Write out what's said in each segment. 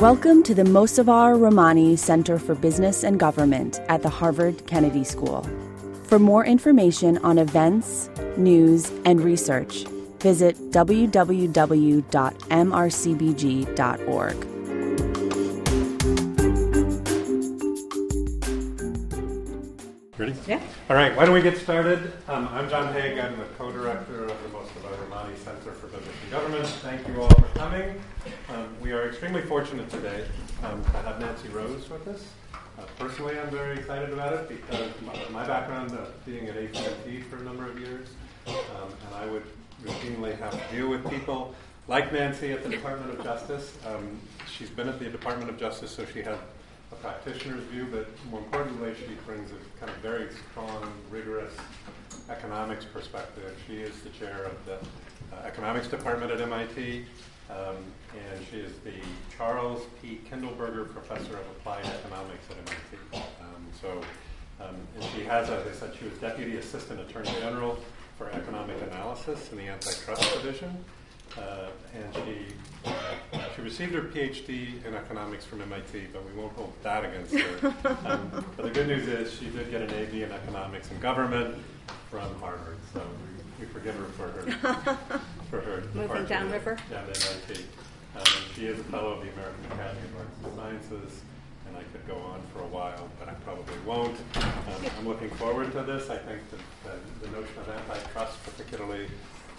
Welcome to the Mossavar-Rahmani Center for Business and Government at the Harvard Kennedy School. For more information on events, news, and research, visit www.mrcbg.org. Ready? Yeah. All right, why don't we get started? Um, I'm John Haigh. I'm the co-director of the Mostafa Rahmani Center for Business and Government. Thank you all for coming. Um, we are extremely fortunate today um, to have Nancy Rose with us. Uh, personally, I'm very excited about it because my, my background uh, being at AT&T for a number of years, um, and I would routinely have to deal with people like Nancy at the Department of Justice. Um, she's been at the Department of Justice, so she had practitioner's view, but more importantly, she brings a kind of very strong, rigorous economics perspective. She is the chair of the uh, economics department at MIT, um, and she is the Charles P. Kindleberger Professor of Applied Economics at MIT. Um, so, um, and she has, as I said, she was Deputy Assistant Attorney General for Economic Analysis in the Antitrust Division. Uh, and she she received her PhD in economics from MIT, but we won't hold that against her. Um, but the good news is she did get an AB in economics and government from Harvard, so we, we forgive her for her for her Moving downriver. down to MIT. Um, she is a fellow of the American Academy of Arts and Sciences, and I could go on for a while, but I probably won't. Um, I'm looking forward to this. I think that, that the notion of antitrust, particularly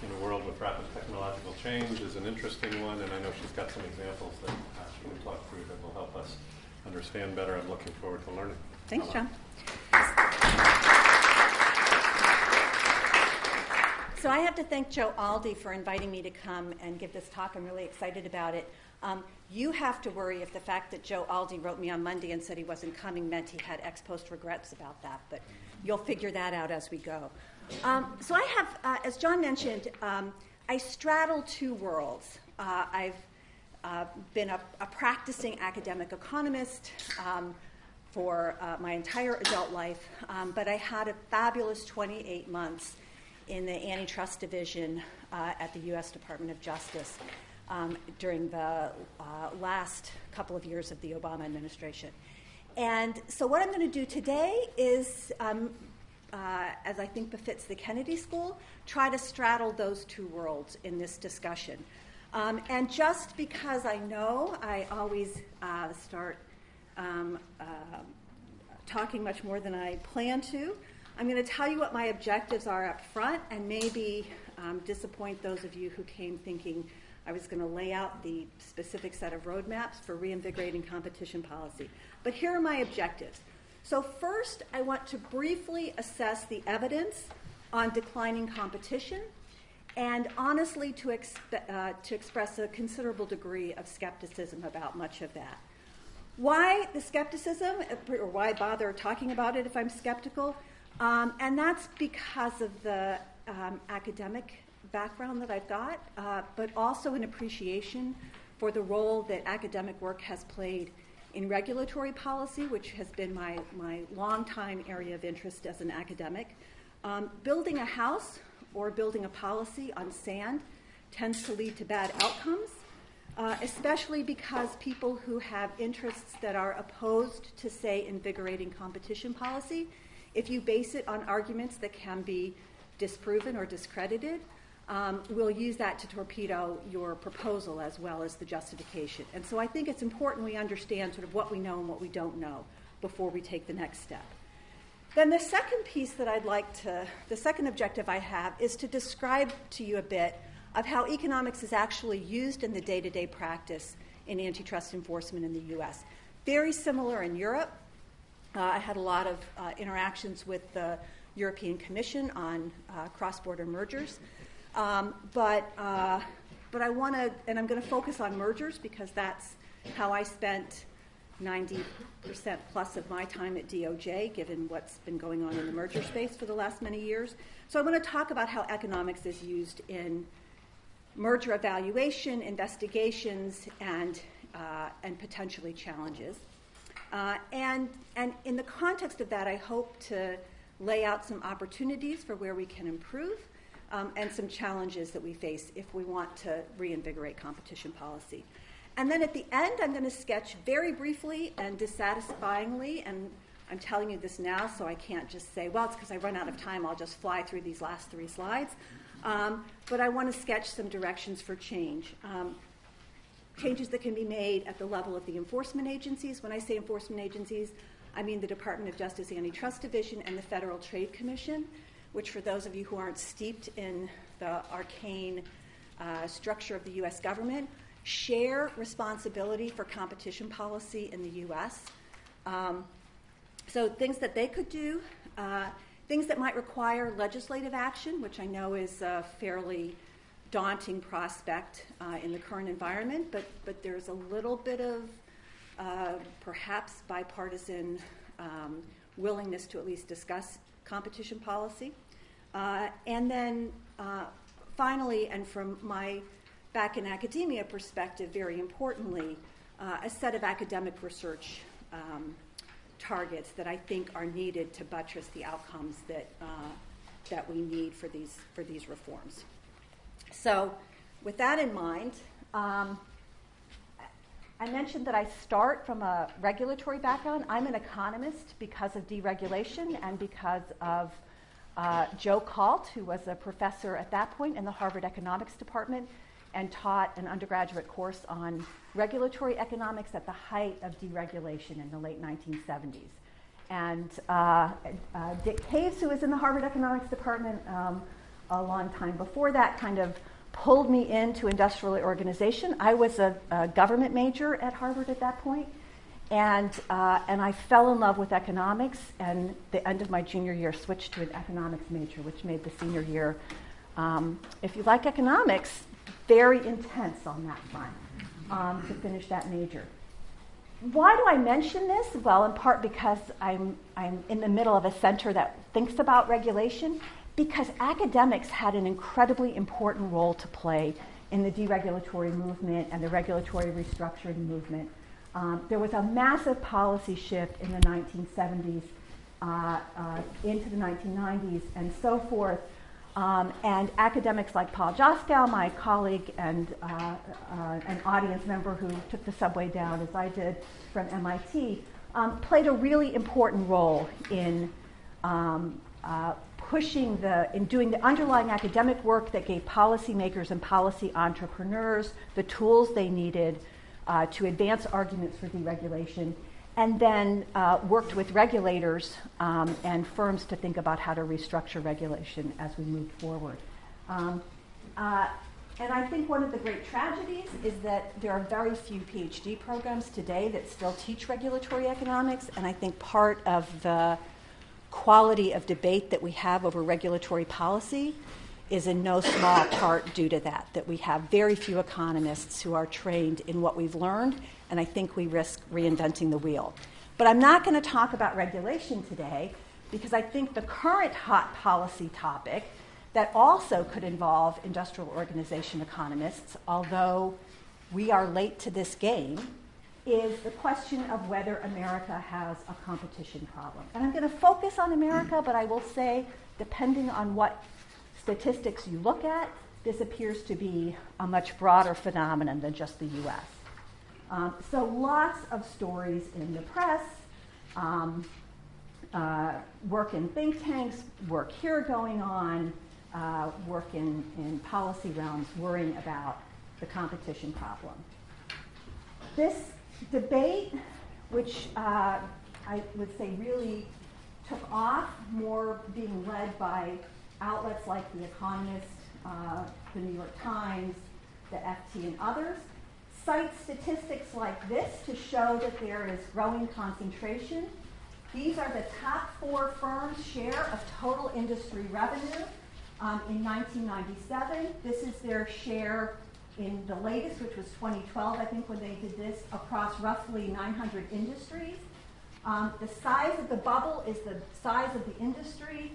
in a world with rapid technological change, is an interesting one, and I know she's got some examples that uh, she can talk through that will help us understand better. I'm looking forward to learning. Thanks, John. So I have to thank Joe Aldy for inviting me to come and give this talk. I'm really excited about it. Um, you have to worry if the fact that Joe Aldy wrote me on Monday and said he wasn't coming meant he had ex post regrets about that, but you'll figure that out as we go. Um, so I have, uh, as John mentioned, um, I straddle two worlds. Uh, I've uh, been a, a, practicing academic economist um, for uh, my entire adult life, um, but I had a fabulous 28 months in the antitrust division uh, at the U.S. Department of Justice um, during the uh, last couple of years of the Obama administration. And so, what I'm going to do today is, um, uh, as I think befits the Kennedy School, try to straddle those two worlds in this discussion. Um, and just because I know I always uh, start um, uh, talking much more than I plan to, I'm going to tell you what my objectives are up front and maybe um, disappoint those of you who came thinking I was going to lay out the specific set of roadmaps for reinvigorating competition policy. But here are my objectives. So, first, I want to briefly assess the evidence on declining competition and honestly to, uh, to express a considerable degree of skepticism about much of that. Why the skepticism, or why bother talking about it if I'm skeptical? Um, and that's because of the um, academic background that I've got, uh, but also an appreciation for the role that academic work has played in regulatory policy, which has been my, my long-time area of interest as an academic. Um, building a house or building a policy on sand tends to lead to bad outcomes, uh, especially because people who have interests that are opposed to, say, invigorating competition policy if you base it on arguments that can be disproven or discredited, um, we'll use that to torpedo your proposal as well as the justification. And so I think it's important we understand sort of what we know and what we don't know before we take the next step. Then the second piece that I'd like to, the second objective I have is to describe to you a bit of how economics is actually used in the day to day practice in antitrust enforcement in the US. Very similar in Europe, uh, I had a lot of uh, interactions with the European Commission on uh, cross border mergers. Um, but, uh, but I want to, and I'm going to focus on mergers because that's how I spent 90% plus of my time at DOJ, given what's been going on in the merger space for the last many years. So I want to talk about how economics is used in merger evaluation, investigations, and, uh, and potentially challenges. Uh, and, and in the context of that, I hope to lay out some opportunities for where we can improve um, and some challenges that we face if we want to reinvigorate competition policy. And then at the end, I'm going to sketch very briefly and dissatisfyingly, and I'm telling you this now, so I can't just say, well, it's because I run out of time, I'll just fly through these last three slides. Um, but I want to sketch some directions for change. Um, changes that can be made at the level of the enforcement agencies. When I say enforcement agencies, I mean the Department of Justice Antitrust Division and the Federal Trade Commission, which, for those of you who aren't steeped in the arcane uh, structure of the U.S. government, share responsibility for competition policy in the U.S. Um, so, things that they could do, uh, things that might require legislative action, which I know is a fairly daunting prospect uh, in the current environment, but, but there's a little bit of uh, perhaps bipartisan um, willingness to at least discuss competition policy. Uh, and then uh, finally, and from my back in academia perspective, very importantly, uh, a set of academic research um, targets that I think are needed to buttress the outcomes that, uh, that we need for these, for these reforms. So, with that in mind, um, I mentioned that I start from a regulatory background. I'm an economist because of deregulation and because of uh, Joe Kalt, who was a professor at that point in the Harvard Economics Department and taught an undergraduate course on regulatory economics at the height of deregulation in the late 1970s. And uh, uh, Dick Caves, who was in the Harvard Economics Department um, a long time before that, kind of pulled me into industrial organization. I was a, a government major at Harvard at that point, and, uh, and I fell in love with economics, and the end of my junior year switched to an economics major, which made the senior year, um, if you like economics, very intense on that front um, to finish that major. Why do I mention this? Well, in part because I'm, I'm in the middle of a center that thinks about regulation, because academics had an incredibly important role to play in the deregulatory movement and the regulatory restructuring movement. Um, there was a massive policy shift in the 1970s uh, uh, into the 1990s and so forth. Um, and academics like Paul Joskow, my colleague and uh, uh, an audience member who took the subway down as I did from MIT, um, played a really important role in um, uh, pushing the, in doing the underlying academic work that gave policymakers and policy entrepreneurs the tools they needed uh, to advance arguments for deregulation and then uh, worked with regulators um, and firms to think about how to restructure regulation as we moved forward. Um, uh, and I think one of the great tragedies is that there are very few PhD programs today that still teach regulatory economics, and I think part of the quality of debate that we have over regulatory policy is in no small part due to that, that we have very few economists who are trained in what we've learned and I think we risk reinventing the wheel. But I'm not going to talk about regulation today because I think the current hot policy topic that also could involve industrial organization economists, although we are late to this game, is the question of whether America has a competition problem. And I'm going to focus on America, but I will say, depending on what statistics you look at, this appears to be a much broader phenomenon than just the US. Um, so lots of stories in the press, um, uh, work in think tanks, work here going on, uh, work in, in policy realms worrying about the competition problem. This debate, which uh, I would say really took off, more being led by outlets like The Economist, uh, The New York Times, the FT, and others, cite statistics like this to show that there is growing concentration. These are the top four firms' share of total industry revenue um, in 1997. This is their share in the latest, which was 2012, I think, when they did this, across roughly 900 industries. Um, the size of the bubble is the size of the industry,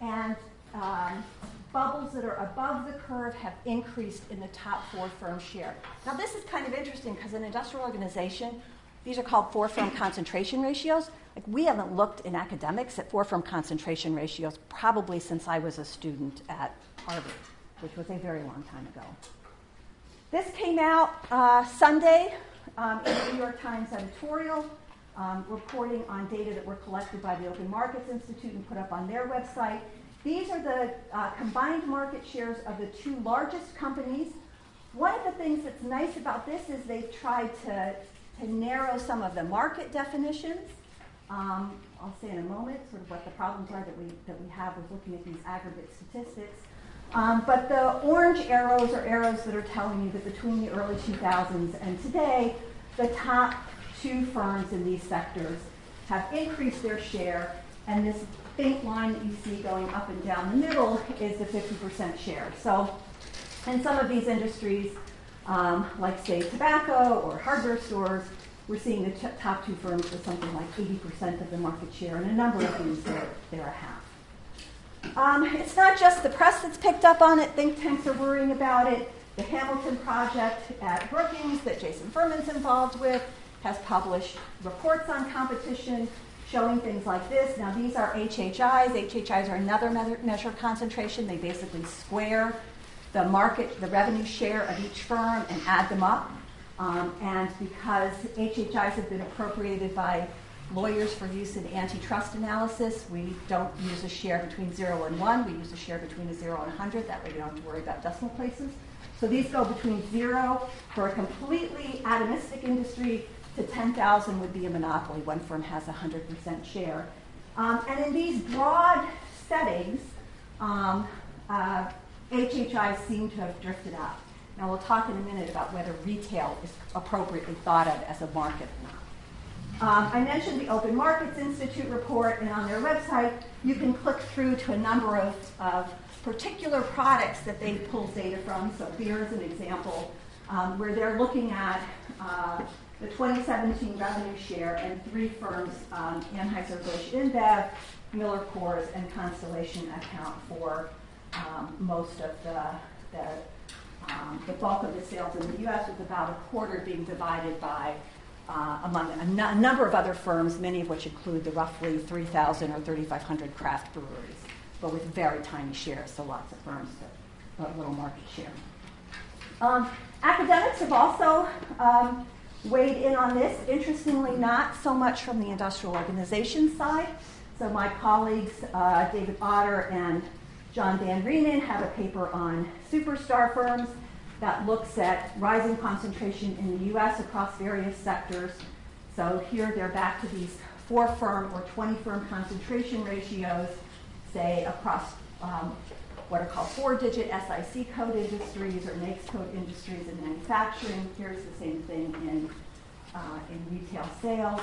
and um, bubbles that are above the curve have increased in the top four firm share. Now, this is kind of interesting because in industrial organization, these are called four firm concentration ratios. Like we haven't looked in academics at four firm concentration ratios probably since I was a student at Harvard, which was a very long time ago. this came out uh, Sunday um, in the New York Times editorial, um, reporting on data that were collected by the Open Markets Institute and put up on their website. These are the uh, combined market shares of the two largest companies. One of the things that's nice about this is they've tried to, to narrow some of the market definitions. Um, I'll say in a moment sort of what the problems are that we, that we have with looking at these aggregate statistics. Um, but the orange arrows are arrows that are telling you that between the early 2000s and today, the top two firms in these sectors have increased their share, and this faint line that you see going up and down the middle is the 50% share. So, in some of these industries, um, like say tobacco or hardware stores, we're seeing the t- top two firms with something like 80% of the market share, and a number of these they're, they're a half. Um, it's not just the press that's picked up on it, think tanks are worrying about it. The Hamilton Project at Brookings, that Jason Furman's involved with, has published reports on competition showing things like this. Now, these are HHIs. HHIs are another measure of concentration. They basically square the market, the revenue share of each firm and add them up. Um, and because HHIs have been appropriated by lawyers for use in antitrust analysis, we don't use a share between 0 and 1. We use a share between a 0 and 100. That way we don't have to worry about decimal places. So these go between 0 for a completely atomistic industry to 10,000 would be a monopoly. One firm has 100% share. Um, and in these broad settings, um, uh, HHIs seem to have drifted up. Now, we'll talk in a minute about whether retail is appropriately thought of as a market or not. Um, I mentioned the Open Markets Institute report, and on their website, you can click through to a number of, of particular products that they pull data from. So, beer is an example um, where they're looking at uh, the 2017 revenue share, and three firms, um, Anheuser-Busch InBev, Miller Coors, and Constellation account for um, most of the, the, um, the, bulk of the sales in the U.S., with about a quarter being divided by uh, among a, n- a number of other firms, many of which include the roughly 3,000 or 3,500 craft breweries, but with very tiny shares, so lots of firms, but little market share. Um, academics have also um, weighed in on this. Interestingly, not so much from the industrial organization side. So my colleagues, uh, David Autor and John Van Reenen, have a paper on superstar firms that looks at rising concentration in the U.S. across various sectors. So here they're back to these four firm or 20 firm concentration ratios, say across um, what are called four digit SIC code industries or NAICS code industries in manufacturing. Here's the same thing in, uh, in retail sales.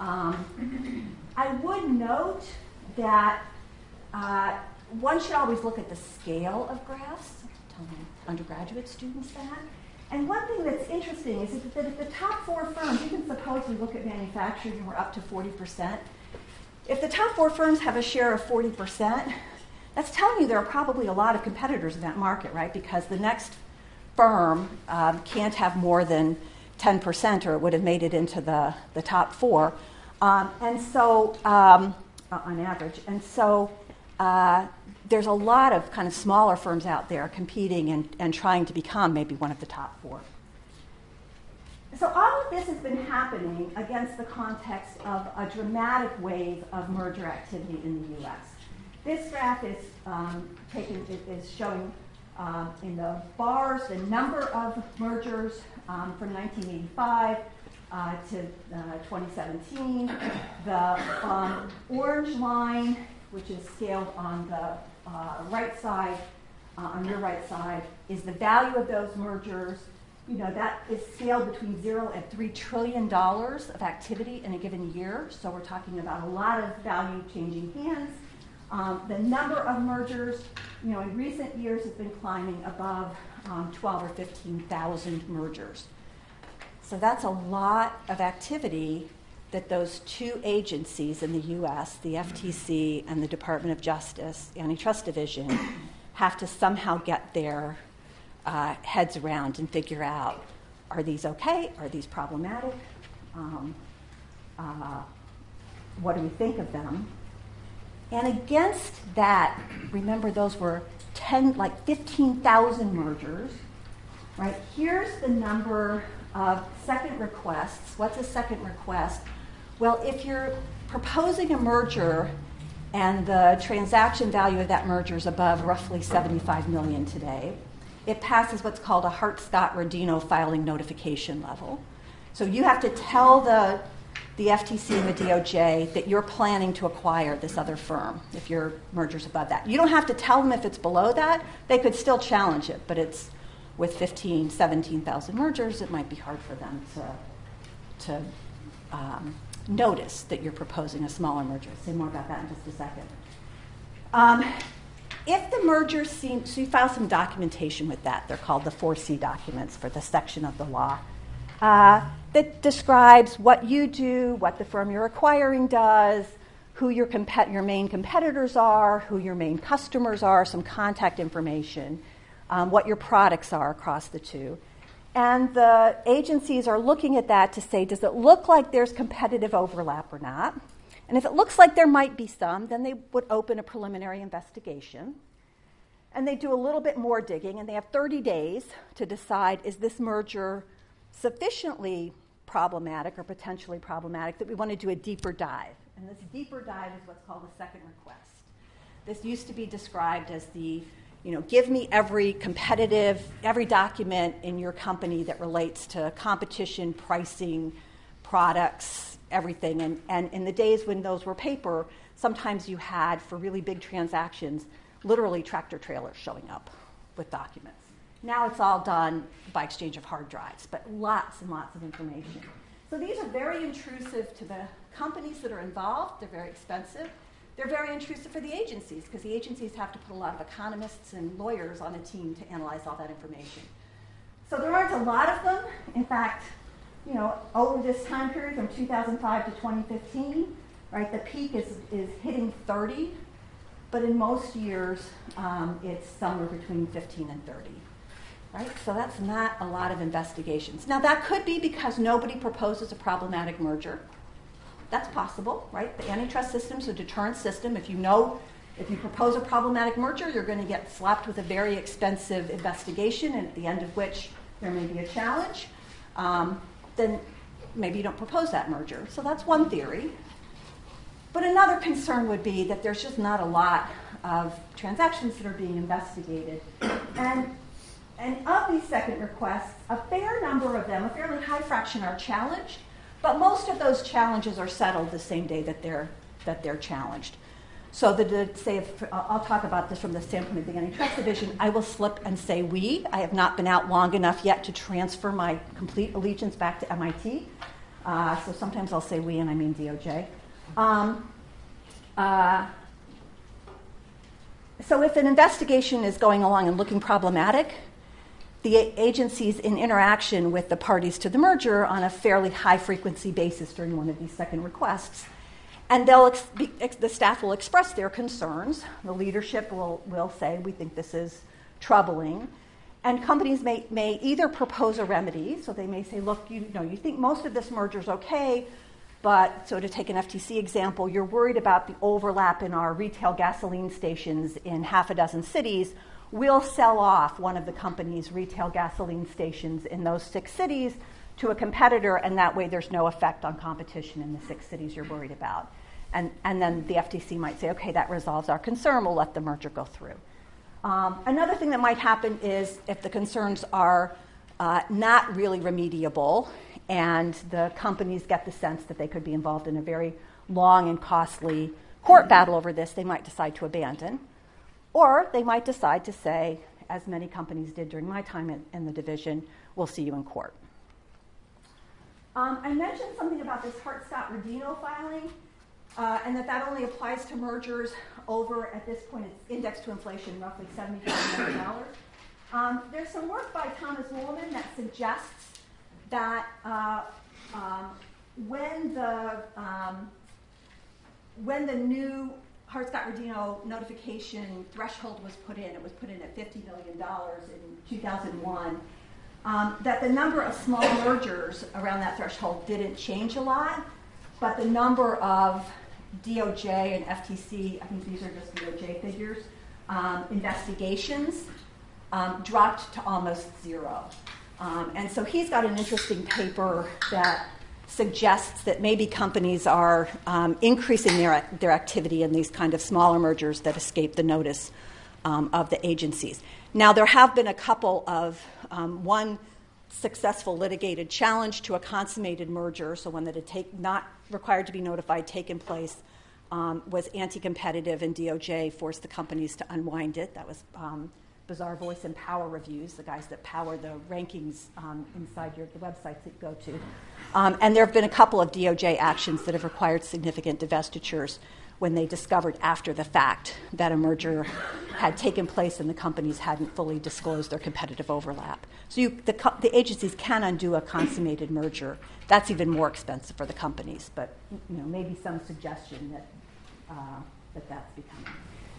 Um, I would note that uh, one should always look at the scale of graphs. Tell my undergraduate students that. And one thing that's interesting is that if the top four firms, you can suppose we look at manufacturing and we're up to 40%. If the top four firms have a share of 40%, that's telling you there are probably a lot of competitors in that market, right? Because the next firm um, can't have more than 10%, or it would have made it into the, the top four. Um, and so, um, uh, on average. And so, uh, there's a lot of kind of smaller firms out there competing and, and trying to become maybe one of the top four. So, all of this has been happening against the context of a dramatic wave of merger activity in the US. This graph is um, taken is showing uh, in the bars the number of mergers um, from 1985 uh, to uh, 2017. The um, orange line, which is scaled on the uh, right side, uh, on your right side, is the value of those mergers. You know that is scaled between zero and three trillion dollars of activity in a given year. So we're talking about a lot of value changing hands. Um, the number of mergers, you know, in recent years has been climbing above um, 12 or 15,000 mergers. So that's a lot of activity that those two agencies in the U.S., the FTC and the Department of Justice, Antitrust Division, have to somehow get their uh, heads around and figure out are these okay? Are these problematic? Um, uh, what do we think of them? And against that, remember those were 10, like 15,000 mergers. right? Here's the number of second requests. What's a second request? Well, if you're proposing a merger and the transaction value of that merger is above roughly 75 million today, it passes what's called a Hart-Scott-Rodino filing notification level. So you have to tell the the FTC and the DOJ that you're planning to acquire this other firm if your merger's above that. You don't have to tell them if it's below that. They could still challenge it, but it's with 15, 17,000 mergers, it might be hard for them to, to um, notice that you're proposing a smaller merger. I'll say more about that in just a second. Um, if the merger seems, so you file some documentation with that. They're called the 4C documents for the section of the law uh, that describes what you do, what the firm you're acquiring does, who your, your main competitors are, who your main customers are, some contact information, um, what your products are across the two. And the agencies are looking at that to say, does it look like there's competitive overlap or not? And if it looks like there might be some, then they would open a preliminary investigation. And they do a little bit more digging, and they have 30 days to decide is this merger sufficiently problematic or potentially problematic that we want to do a deeper dive. And this deeper dive is what's called a second request. This used to be described as the, you know, give me every competitive, every document in your company that relates to competition, pricing, products, everything. And, and in the days when those were paper, sometimes you had, for really big transactions, literally tractor trailers showing up with documents. Now it's all done by exchange of hard drives, but lots and lots of information. So these are very intrusive to the companies that are involved. They're very expensive. They're very intrusive for the agencies because the agencies have to put a lot of economists and lawyers on a team to analyze all that information. So there aren't a lot of them. In fact, you know, over this time period from 2005 to 2015, right, the peak is, is hitting 30, but in most years um, it's somewhere between 15 and 30. Right? So that's not a lot of investigations. Now, that could be because nobody proposes a problematic merger. That's possible, right? The antitrust system is a deterrent system. If you know, if you propose a problematic merger, you're going to get slapped with a very expensive investigation, and at the end of which there may be a challenge. Um, then maybe you don't propose that merger. So that's one theory. But another concern would be that there's just not a lot of transactions that are being investigated. And and of these second requests, a fair number of them, a fairly high fraction, are challenged, but most of those challenges are settled the same day that they're, that they're challenged. So, the, say, if, I'll talk about this from the standpoint of the antitrust division. I will slip and say we. I have not been out long enough yet to transfer my complete allegiance back to MIT. Uh, so sometimes I'll say we and I mean DOJ. Um, uh, so if an investigation is going along and looking problematic, the agencies in interaction with the parties to the merger on a fairly high frequency basis during one of these second requests. And ex- be, ex- the staff will express their concerns. The leadership will, will say, We think this is troubling. And companies may, may either propose a remedy, so they may say, Look, you know, you think most of this merger is okay, but so to take an FTC example, you're worried about the overlap in our retail gasoline stations in half a dozen cities we'll sell off one of the company's retail gasoline stations in those six cities to a competitor, and that way there's no effect on competition in the six cities you're worried about. And, and then the FTC might say, okay, that resolves our concern, we'll let the merger go through. Um, another thing that might happen is if the concerns are uh, not really remediable and the companies get the sense that they could be involved in a very long and costly court battle over this, they might decide to abandon. Or they might decide to say, as many companies did during my time in, the division, we'll see you in court. Um, I mentioned something about this Hart-Scott-Rodino filing, uh, and that that only applies to mergers over, at this point, it's indexed to inflation, roughly $75 million. Um, there's some work by Thomas Wollmann that suggests that uh, um, when the um, when the new Hart-Scott-Rodino notification threshold was put in, it was put in at $50 million in 2001, um, that the number of small mergers around that threshold didn't change a lot, but the number of DOJ and FTC, I think these are just DOJ figures, um, investigations um, dropped to almost zero. Um, and so he's got an interesting paper that suggests that maybe companies are um, increasing their, their activity in these kind of smaller mergers that escape the notice um, of the agencies. Now, there have been a couple of um, one successful litigated challenge to a consummated merger, so one that had take, not required to be notified, taken place, um, was anti competitive, and DOJ forced the companies to unwind it. That was Bazaarvoice and PowerReviews, the guys that power the rankings um, inside your, the websites that you go to. Um, and there have been a couple of DOJ actions that have required significant divestitures when they discovered after the fact that a merger had taken place and the companies hadn't fully disclosed their competitive overlap. So you, the, the, agencies can undo a consummated merger. That's even more expensive for the companies, but you know, maybe some suggestion that, uh, that that's becoming.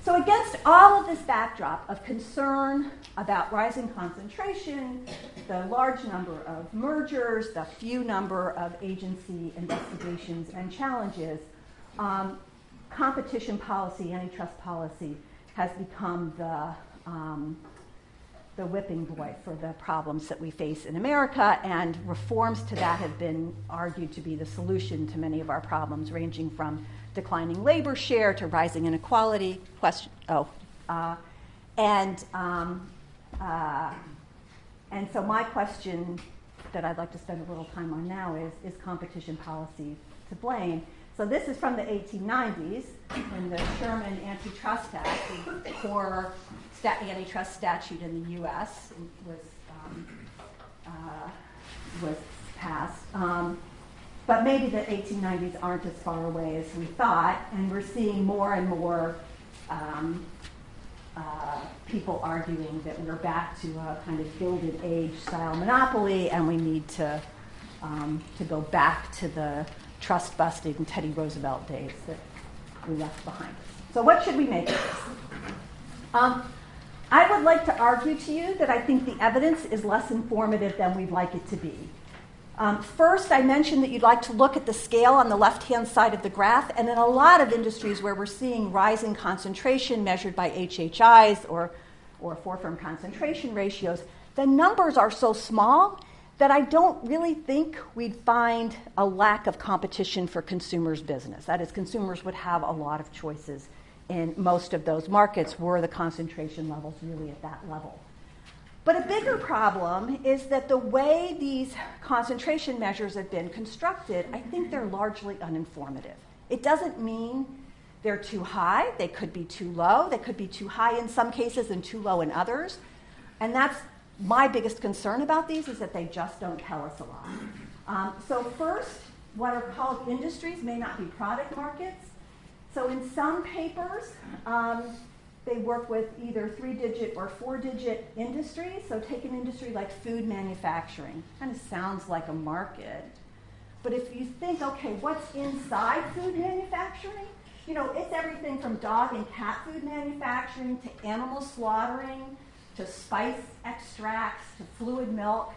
So, against all of this backdrop of concern about rising concentration, the large number of mergers, the few number of agency investigations and challenges, um, competition policy, antitrust policy, has become the, um, the whipping boy for the problems that we face in America, and reforms to that have been argued to be the solution to many of our problems, ranging from declining labor share to rising inequality. Question. Oh, uh, and um, uh, and so my question that I'd like to spend a little time on now is: Is competition policy to blame? So this is from the 1890s, when the Sherman Antitrust Act, the core stat- antitrust statute in the U.S., was um, uh, was passed. Um, but maybe the 1890s aren't as far away as we thought, and we're seeing more and more um, uh, people arguing that we're back to a kind of Gilded Age style monopoly, and we need to um, to go back to the trust busting Teddy Roosevelt days that we left behind. So, what should we make of this? Um, I would like to argue to you that I think the evidence is less informative than we'd like it to be. Um, first, I mentioned that you'd like to look at the scale on the left hand side of the graph, and in a lot of industries where we're seeing rising concentration measured by HHIs or, or four firm concentration ratios, the numbers are so small that I don't really think we'd find a lack of competition for consumers' business. That is, consumers would have a lot of choices in most of those markets were the concentration levels really at that level. But a bigger problem is that the way these concentration measures have been constructed, I think they're largely uninformative. It doesn't mean they're too high, they could be too low, they could be too high in some cases and too low in others. And that's my biggest concern about these is that they just don't tell us a lot. Um, so, first, what are called industries may not be product markets. So, in some papers, um, they work with either three digit or four digit industries. So, take an industry like food manufacturing. Kind of sounds like a market. But if you think, okay, what's inside food manufacturing? You know, it's everything from dog and cat food manufacturing to animal slaughtering to spice extracts to fluid milk.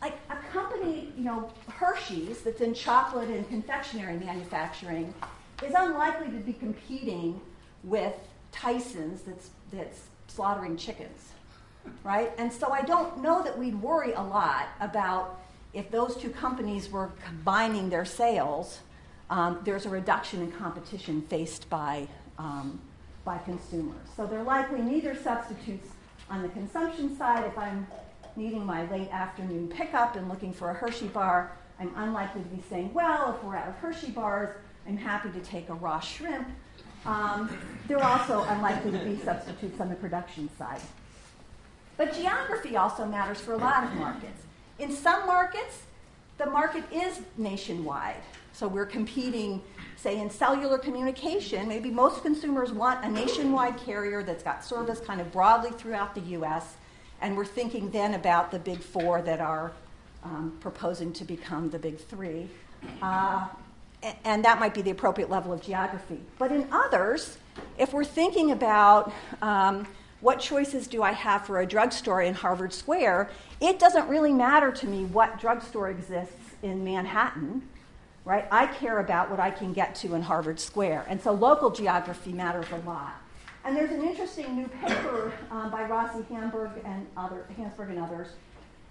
Like a company, you know, Hershey's, that's in chocolate and confectionery manufacturing, is unlikely to be competing with Tyson's that's, that's slaughtering chickens, right? And so I don't know that we'd worry a lot about if those two companies were combining their sales, um, there's a reduction in competition faced by, um, by consumers. So they're likely neither substitutes on the consumption side. If I'm needing my late afternoon pickup and looking for a Hershey bar, I'm unlikely to be saying, well, if we're out of Hershey bars, I'm happy to take a raw shrimp um, they're also unlikely to be substitutes on the production side. But geography also matters for a lot of markets. In some markets, the market is nationwide. So we're competing, say, in cellular communication. Maybe most consumers want a nationwide carrier that's got service kind of broadly throughout the US. And we're thinking then about the big four that are um, proposing to become the big three. Uh, and that might be the appropriate level of geography. But in others, if we're thinking about um, what choices do I have for a drugstore in Harvard Square, it doesn't really matter to me what drugstore exists in Manhattan, right? I care about what I can get to in Harvard Square. And so local geography matters a lot. And there's an interesting new paper um, by Rossi and other, Hansberg and others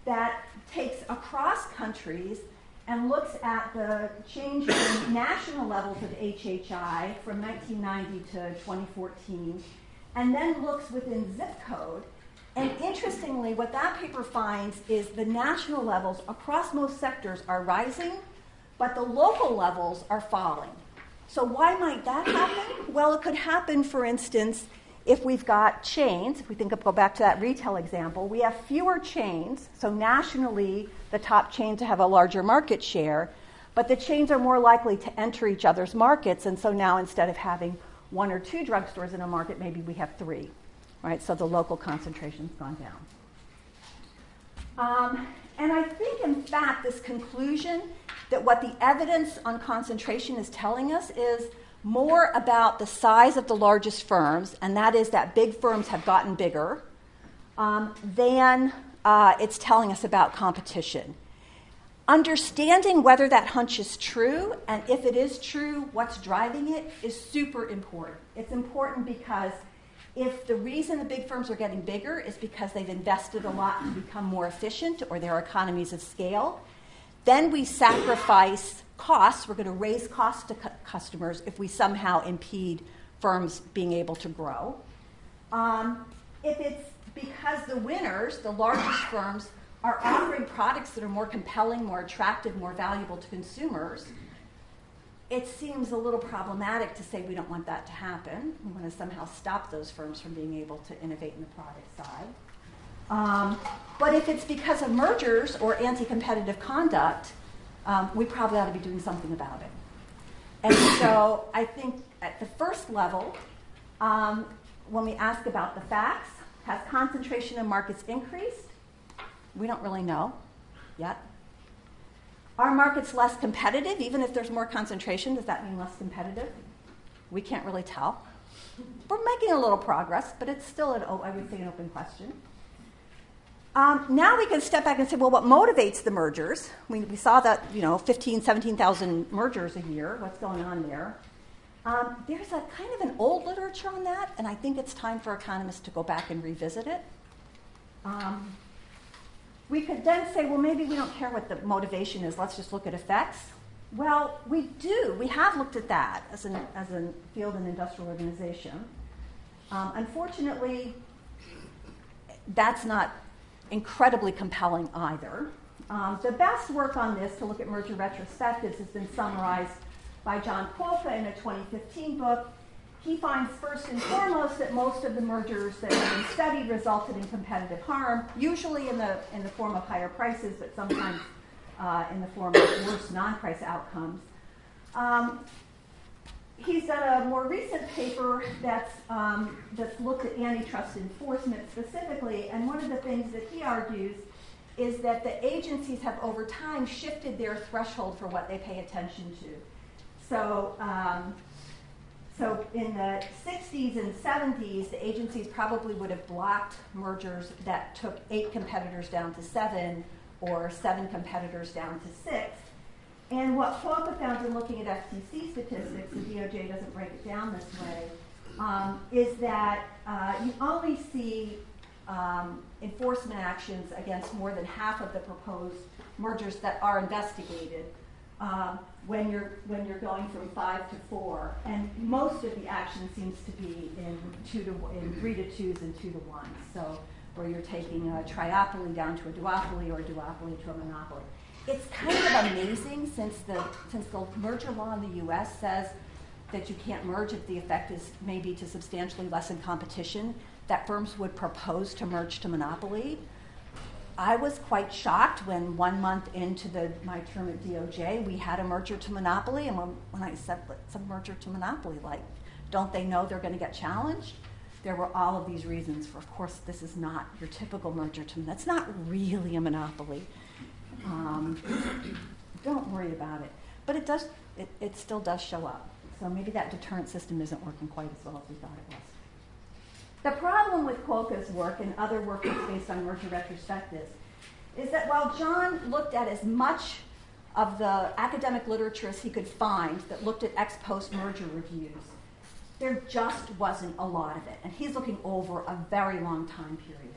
that takes across countries and looks at the change in national levels of HHI from 1990 to 2014, and then looks within zip code. And interestingly, what that paper finds is the national levels across most sectors are rising, but the local levels are falling. So, why might that happen? Well, it could happen, for instance, if we've got chains, if we think of, go back to that retail example, we have fewer chains. So nationally, the top chains have a larger market share, but the chains are more likely to enter each other's markets. And so now instead of having one or two drugstores in a market, maybe we have three, right? So the local concentration's gone down. Um, and I think, in fact, this conclusion that what the evidence on concentration is telling us is more about the size of the largest firms, and that is that big firms have gotten bigger, um, than uh, it's telling us about competition. Understanding whether that hunch is true, and if it is true, what's driving it, is super important. It's important because if the reason the big firms are getting bigger is because they've invested a lot to become more efficient or their economies of scale, then we sacrifice costs. We're going to raise costs to cu- customers if we somehow impede firms being able to grow. Um, if it's because the winners, the largest firms, are offering products that are more compelling, more attractive, more valuable to consumers, it seems a little problematic to say we don't want that to happen. We want to somehow stop those firms from being able to innovate in the product side. Um, but if it's because of mergers or anti competitive conduct, um, we probably ought to be doing something about it. And so I think at the first level, um, when we ask about the facts, has concentration in markets increased? We don't really know yet. Are markets less competitive? Even if there's more concentration, does that mean less competitive? We can't really tell. We're making a little progress, but it's still, an, I would say, an open question. Um, now we can step back and say, well, what motivates the mergers? We, we saw that, you know, 15, 17,000 mergers a year. What's going on there? Um, there's a kind of an old literature on that, and I think it's time for economists to go back and revisit it. Um, we could then say, well, maybe we don't care what the motivation is, let's just look at effects. Well, we do. We have looked at that as, an, as a field and industrial organization. Um, unfortunately, that's not incredibly compelling either. Um, the best work on this to look at merger retrospectives has been summarized by John Kwoka in a 2015 book. He finds first and foremost that most of the mergers that have been studied resulted in competitive harm, usually in the, in the form of higher prices, but sometimes uh, in the form of worse non price outcomes. Um, he's done a more recent paper that's, um, that's looked at antitrust enforcement specifically, and one of the things that he argues is that the agencies have over time shifted their threshold for what they pay attention to. So, um, so in the 60s and 70s, the agencies probably would have blocked mergers that took eight competitors down to seven or seven competitors down to six. And what Kwoka found in looking at FTC statistics, the DOJ doesn't break it down this way, um, is that uh, you only see um, enforcement actions against more than half of the proposed mergers that are investigated um, when you're when you're going from five to four, and most of the action seems to be in two to in three to twos and two to ones. So where you're taking a triopoly down to a duopoly or a duopoly to a monopoly it's kind of amazing since the since the merger law in the U.S. says that you can't merge if the effect is maybe to substantially lessen competition, that firms would propose to merge to monopoly. I was quite shocked when one month into the, my term at DOJ, we had a merger to monopoly, and when, when I said it's a merger to monopoly, like, don't they know they're going to get challenged? There were all of these reasons for, of course, this is not your typical merger to. That's not really a monopoly. Um, don't worry about it. But it does. It, it still does show up. So maybe that deterrent system isn't working quite as well as we thought it was. The problem with Kwoka's work and other work that's based on merger retrospectives is that while John looked at as much of the academic literature as he could find that looked at ex post merger reviews, there just wasn't a lot of it. And he's looking over a very long time period.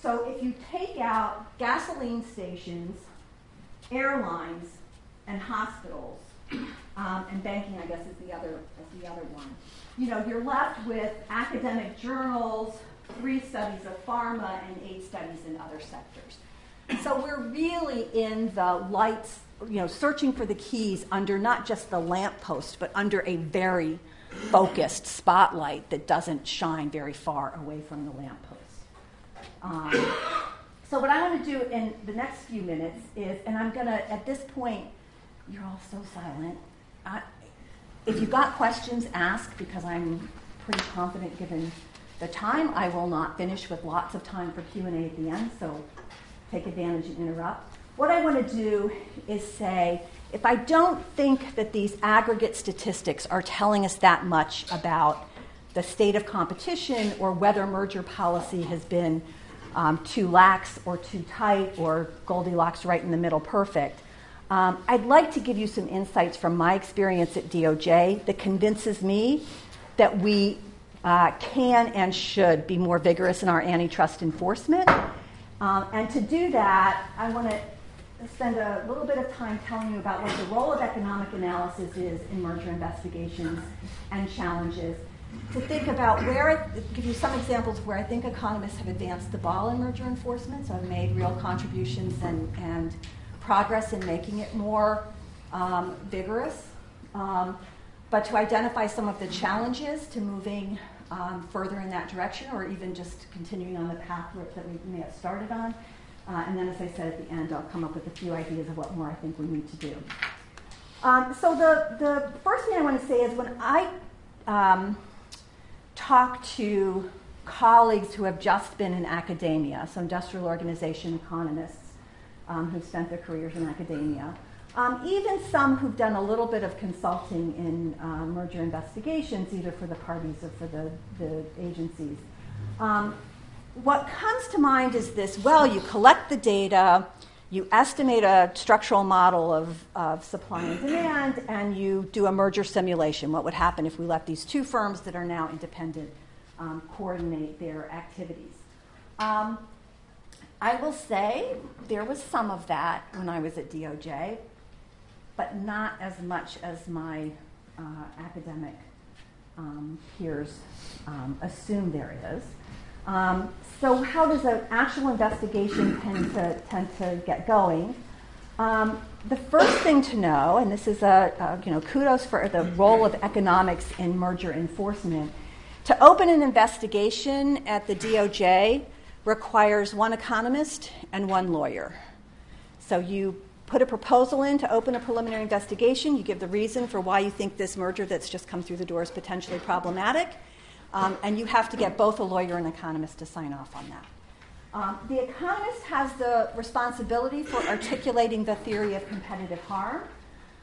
So if you take out gasoline stations, airlines, and hospitals, um, and banking, I guess, is the other is the other one. You know, you're left with academic journals, three studies of pharma, and eight studies in other sectors. So we're really in the lights, you know, searching for the keys under not just the lamppost, but under a very focused spotlight that doesn't shine very far away from the lamppost. Um, so what I want to do in the next few minutes is, and I'm going to, at this point, you're all so silent. I, if you've got questions, ask because I'm pretty confident given the time. I will not finish with lots of time for Q&A at the end, so take advantage and interrupt. What I want to do is say, if I don't think that these aggregate statistics are telling us that much about the state of competition or whether merger policy has been um, too lax or too tight or Goldilocks right in the middle perfect, um, I'd like to give you some insights from my experience at DOJ that convinces me that we uh, can and should be more vigorous in our antitrust enforcement. Um, and to do that, I want to spend a little bit of time telling you about what the role of economic analysis is in merger investigations and challenges. To think about where, give you some examples where I think economists have advanced the ball in merger enforcement, so have made real contributions and, and progress in making it more um, vigorous. Um, but to identify some of the challenges to moving um, further in that direction or even just continuing on the path that we may have started on. Uh, and then, as I said at the end, I'll come up with a few ideas of what more I think we need to do. Um, so, the, the first thing I want to say is when I um, talk to colleagues who have just been in academia, so industrial organization economists um, who've spent their careers in academia, um, even some who've done a little bit of consulting in uh, merger investigations, either for the parties or for the, the agencies. Um, what comes to mind is this well, you collect the data, you estimate a structural model of, of supply and demand, and you do a merger simulation. What would happen if we let these two firms that are now independent um, coordinate their activities? Um, I will say there was some of that when I was at DOJ, but not as much as my uh, academic um, peers um, assume there is. Um, so, how does an actual investigation tend to, tend to get going? Um, the first thing to know, and this is a, a, you know kudos for the role of economics in merger enforcement, to open an investigation at the DOJ requires one economist and one lawyer. So you put a proposal in to open a preliminary investigation. You give the reason for why you think this merger that's just come through the door is potentially problematic. Um, and you have to get both a lawyer and economist to sign off on that. Um, the economist has the responsibility for articulating the theory of competitive harm.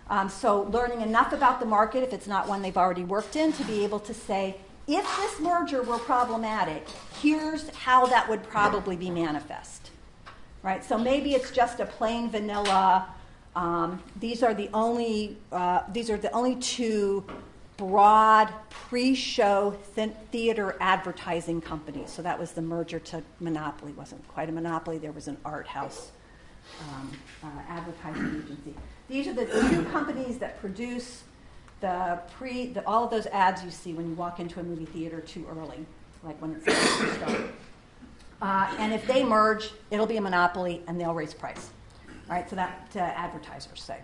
Um, so, learning enough about the market, if it's not one they've already worked in, to be able to say, if this merger were problematic, here's how that would probably be manifest. Right? So maybe it's just a plain vanilla. Um, these are the only. Uh, these are the only two broad pre-show theater advertising company. So that was the merger to Monopoly. It wasn't quite a monopoly. There was an art house um, uh, advertising agency. These are the two companies that produce the pre, the, all of those ads you see when you walk into a movie theater too early, like when it's supposed to start. Uh, and if they merge, it'll be a monopoly and they'll raise price. Right? So that uh, advertisers say.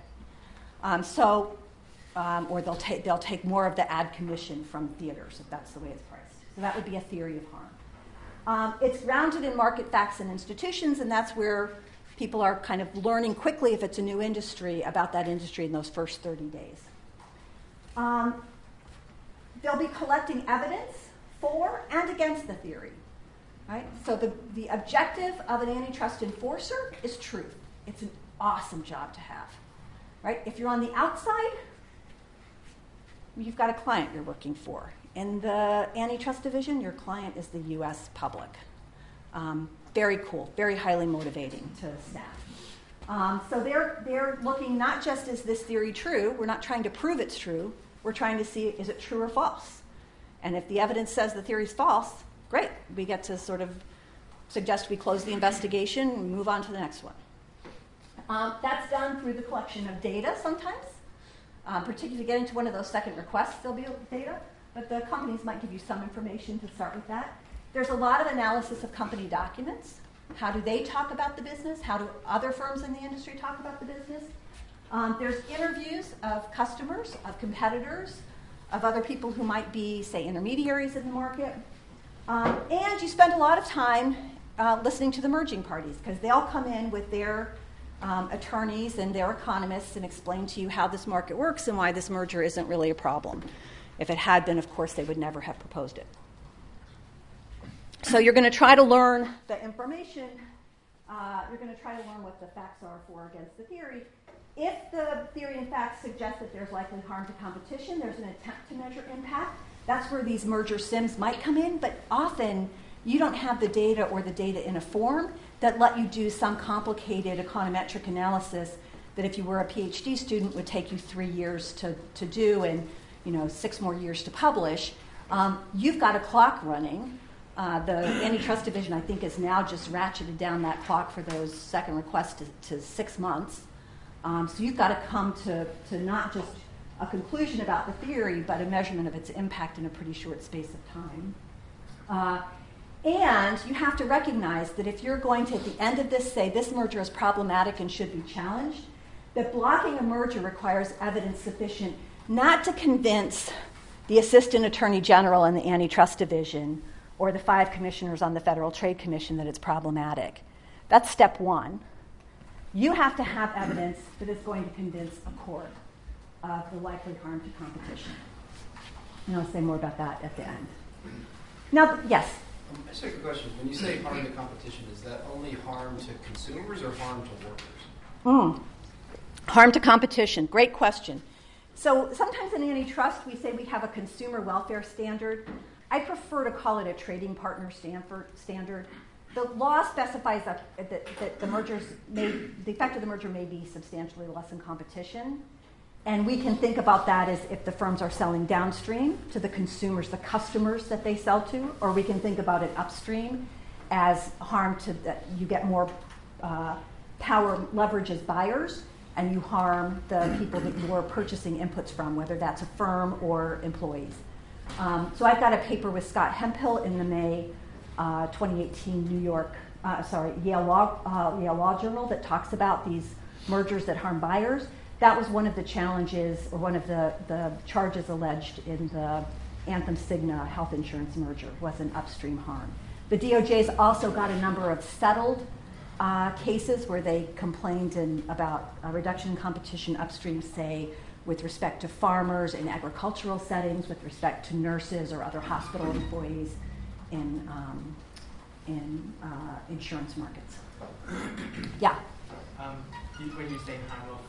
Um, so, um, or they'll take they'll take more of the ad commission from theaters if that's the way it's priced. So that would be a theory of harm. Um, it's grounded in market facts and institutions, and that's where people are kind of learning quickly if it's a new industry about that industry in those first 30 days. Um, they'll be collecting evidence for and against the theory. Right? So the, the objective of an antitrust enforcer is truth. It's an awesome job to have. Right? If you're on the outside, you've got a client you're working for. In the antitrust division, your client is the US public. Um, very cool, very highly motivating to staff. Um, so they're, they're looking not just is this theory true, we're not trying to prove it's true, we're trying to see is it true or false. And if the evidence says the theory is false, great. We get to sort of suggest we close the investigation and move on to the next one. Um, that's done through the collection of data sometimes, um, particularly getting to one of those second requests, there'll be data, but the companies might give you some information to start with that. There's a lot of analysis of company documents. How do they talk about the business? How do other firms in the industry talk about the business? Um, there's interviews of customers, of competitors, of other people who might be, say, intermediaries in the market. Um, and you spend a lot of time uh, listening to the merging parties because they all come in with their um, attorneys and their economists and explain to you how this market works and why this merger isn't really a problem. If it had been, of course, they would never have proposed it. So you're going to try to learn the information. Uh, you're going to try to learn what the facts are for against the theory. If the theory and facts suggest that there's likely harm to competition, there's an attempt to measure impact. That's where these merger sims might come in, but often you don't have the data or the data in a form that let you do some complicated econometric analysis that if you were a PhD student would take you three years to, to do and you know six more years to publish. Um, you've got a clock running. Uh, the antitrust division, I think, has now just ratcheted down that clock for those second requests to, to six months. Um, so you've got to come to, to not just a conclusion about the theory, but a measurement of its impact in a pretty short space of time. Uh, and you have to recognize that if you're going to, at the end of this, say this merger is problematic and should be challenged, that blocking a merger requires evidence sufficient not to convince the Assistant Attorney General and the Antitrust Division or the five commissioners on the Federal Trade Commission that it's problematic. That's step one. You have to have evidence that is going to convince a court of the likely harm to competition. And I'll say more about that at the end. Now, yes? I just have a question. When you say harm to competition, is that only harm to consumers or harm to workers? Mm. Harm to competition. Great question. So sometimes in antitrust, we say we have a consumer welfare standard. I prefer to call it a trading partner standard. The law specifies that, that, that the mergers may, the effect of the merger may be substantially less in competition. And we can think about that as if the firms are selling downstream to the consumers, the customers that they sell to, or we can think about it upstream as harm to that you get more uh, power leverage as buyers and you harm the people that you are purchasing inputs from, whether that's a firm or employees. Um, so I've got a paper with Scott Hemphill in the May uh, 2018 New York, uh, sorry, Yale Law, uh, Yale Law Journal that talks about these mergers that harm buyers that was one of the challenges or one of the, the charges alleged in the Anthem Cigna health insurance merger was an upstream harm. The DOJ's also got a number of settled uh, cases where they complained in, about a reduction in competition upstream, say, with respect to farmers in agricultural settings, with respect to nurses or other hospital employees in, um, in uh, insurance markets. Yeah? Um, when you say of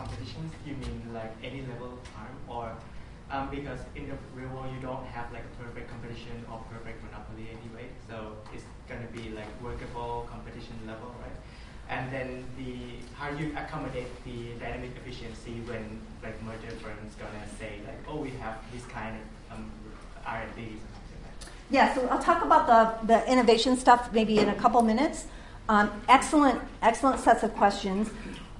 competitions, you mean like any level of harm or um, because in the real world you don't have like a perfect competition or perfect monopoly anyway, so it's going to be like workable competition level, right? And then the how do you accommodate the dynamic efficiency when like merger firms gonna say like, oh, we have this kind of um, R&D Yeah, so I'll talk about the, the innovation stuff maybe in a couple minutes. Um, excellent, excellent sets of questions.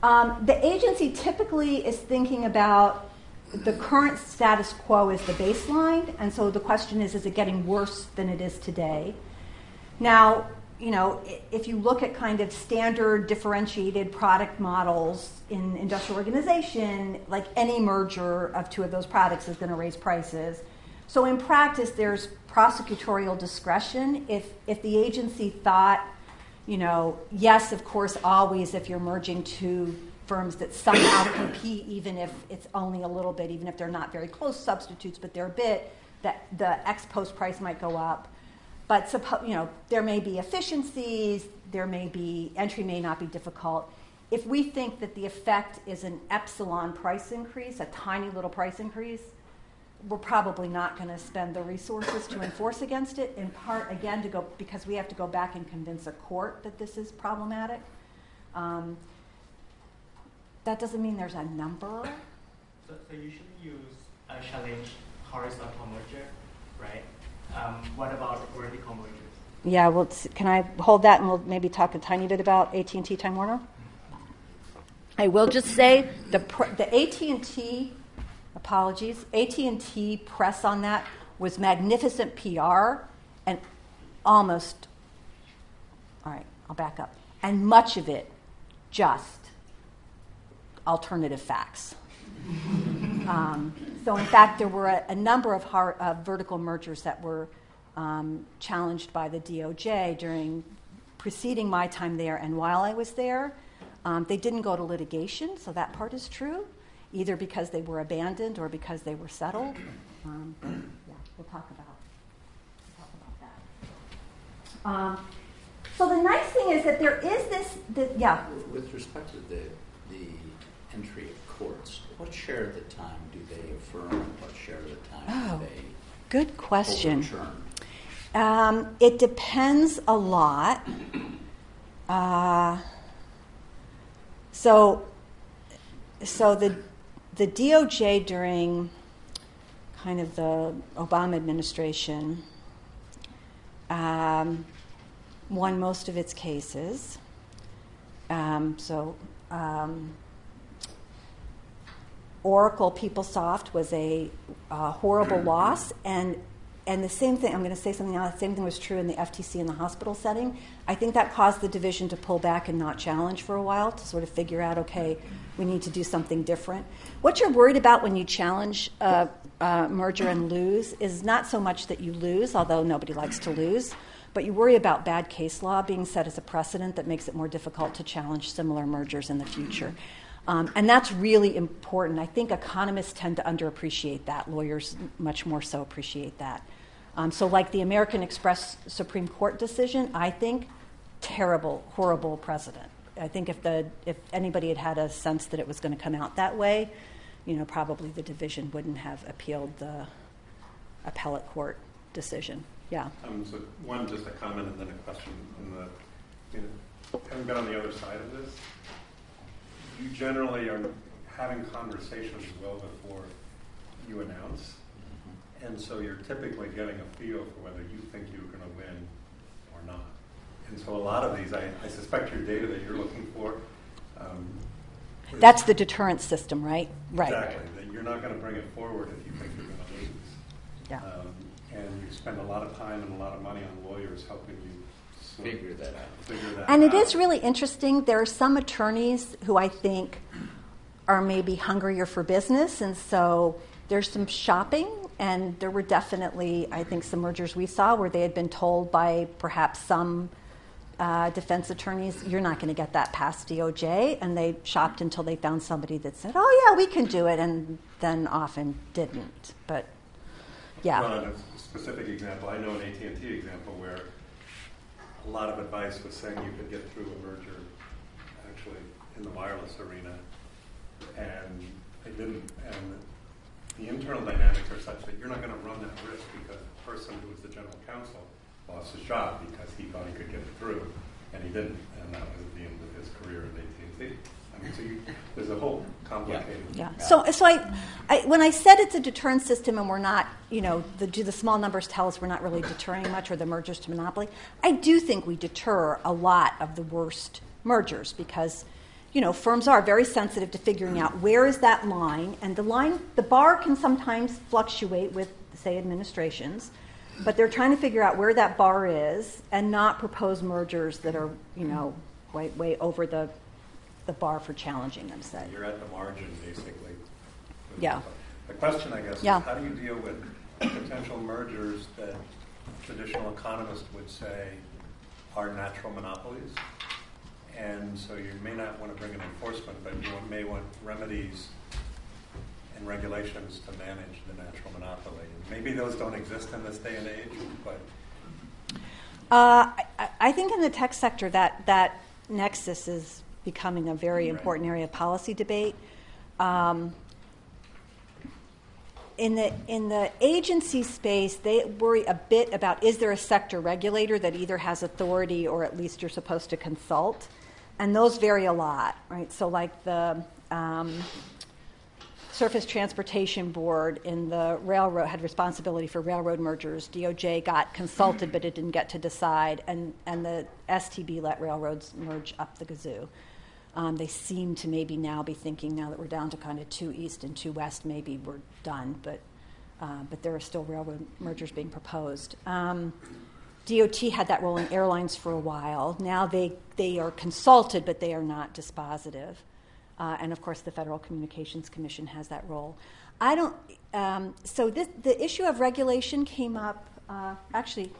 Um, the agency typically is thinking about the current status quo as the baseline, and so the question is is it getting worse than it is today? Now, you know, if you look at kind of standard differentiated product models in industrial organization, like any merger of two of those products is going to raise prices. So in practice, there's prosecutorial discretion. If, if the agency thought you know, yes, of course, always if you're merging two firms that somehow compete, even if it's only a little bit, even if they're not very close substitutes, but they're a bit, that the ex post price might go up. But suppo- you know, there may be efficiencies, there may be entry may not be difficult. If we think that the effect is an epsilon price increase, a tiny little price increase, we're probably not going to spend the resources to enforce against it, in part, again, to go because we have to go back and convince a court that this is problematic. Um, that doesn't mean there's a number. So, so should use a challenge horizontal merger, right? Um, what about vertical mergers? Yeah, well, can I hold that and we'll maybe talk a tiny bit about AT&T Time Warner? I will just say the pr- the AT&T apologies, AT&T press on that was magnificent PR and almost all right, I'll back up. And much of it just alternative facts. Um, so, in fact, there were a, a number of uh, vertical mergers that were um, challenged by the DOJ during preceding my time there and while I was there. Um, they didn't go to litigation, so that part is true, either because they were abandoned or because they were settled. Um, but, yeah, we'll talk about, we'll talk about that. Um, so the nice thing is that there is this, the, yeah. With respect to the, the entry of courts, what share of the time do they affirm and what share of the time Oh, do they Good question. Um, it depends a lot. Uh, so, so the the DOJ during kind of the Obama administration um, won most of its cases. Um, so. Um, Oracle PeopleSoft was a uh, horrible loss, and and the same thing. I'm going to say something now. The same thing was true in the FTC in the hospital setting. I think that caused the division to pull back and not challenge for a while to sort of figure out, okay, we need to do something different. What you're worried about when you challenge a, a merger and lose is not so much that you lose, although nobody likes to lose, but you worry about bad case law being set as a precedent that makes it more difficult to challenge similar mergers in the future. Um, and that's really important. I think economists tend to underappreciate that. Lawyers much more so appreciate that. Um, so, like the American Express Supreme Court decision, I think terrible, horrible precedent. I think if the if anybody had had a sense that it was going to come out that way, you know, probably the division wouldn't have appealed the appellate court decision. Yeah. Um, so one, just a comment and then a question. On the, you know, having been on the other side of this, you generally are having conversations well before you announce, and so you're typically getting a feel for whether you think you're going to win or not. And so a lot of these, I, I suspect your data that you're looking for. Um, That's the deterrent system, right? Right. Exactly. That you're not going to bring it forward if you think you're going to lose. Yeah. Um, and you spend a lot of time and a lot of money on lawyers helping you Figure that out. Figure that And it out. is really interesting. There are some attorneys who I think are maybe hungrier for business, and so there's some shopping. And there were definitely, I think, some mergers we saw where they had been told by perhaps some uh, defense attorneys, "You're not going to get that past DOJ," and they shopped until they found somebody that said, "Oh yeah, we can do it," and then often didn't. But yeah, Well, a specific example, I know an AT&T example where a lot of advice was saying you could get through a merger actually in the wireless arena, and they didn't. And the internal dynamics are such that you're not going to run that risk because the person who was the general counsel lost his job because he thought he could get it through, and he didn't, and that was the end of his career at AT&T. I mean, so you, there's a whole complicated. Yeah. So, so I, I, when I said it's a deterrent system and we're not, you know, the, do the small numbers tell us we're not really deterring much or the mergers to monopoly? I do think we deter a lot of the worst mergers because, you know, firms are very sensitive to figuring out where is that line, and the line, the bar can sometimes fluctuate with, say, administrations. But they're trying to figure out where that bar is and not propose mergers that are, you know, way, way over the, the bar for challenging them, say. You're at the margin, basically. Yeah. The question, I guess, Yeah. is how do you deal with potential mergers that traditional economists would say are natural monopolies? And so you may not want to bring in enforcement, but you may want remedies and regulations to manage the natural monopoly. Maybe those don't exist in this day and age, but Uh, I, I think in the tech sector that that nexus is becoming a very Right. important area of policy debate. Um, in the in the agency space, they worry a bit about is there a sector regulator that either has authority or at least you're supposed to consult, and those vary a lot, right? So like the um, Surface Transportation Board in the railroad had responsibility for railroad mergers. DOJ got consulted, but it didn't get to decide, and, and the STB let railroads merge up the gazoo. Um, they seem to maybe now be thinking, now that we're down to kind of two east and two west, maybe we're done, but, uh, but there are still railroad mergers being proposed. Um, DOT had that role in airlines for a while. Now they, they are consulted, but they are not dispositive. Uh, and of course, the Federal Communications Commission has that role. I don't. Um, so this, the issue of regulation came up uh, actually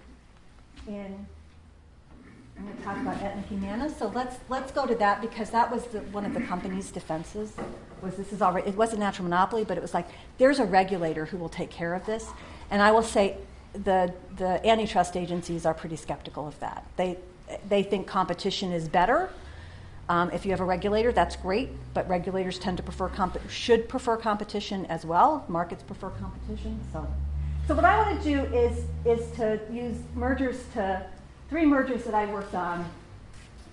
in. I'm going to talk about Aetna Humana. So let's let's go to that because that was the, one of the company's defenses. Was this is already it was a natural monopoly, but it was like there's a regulator who will take care of this. And I will say the the antitrust agencies are pretty skeptical of that. They they think competition is better um, if you have a regulator, that's great, but regulators tend to prefer comp- should prefer competition as well. Markets prefer competition. So, so what I want to do is is to use mergers to three mergers that I worked on.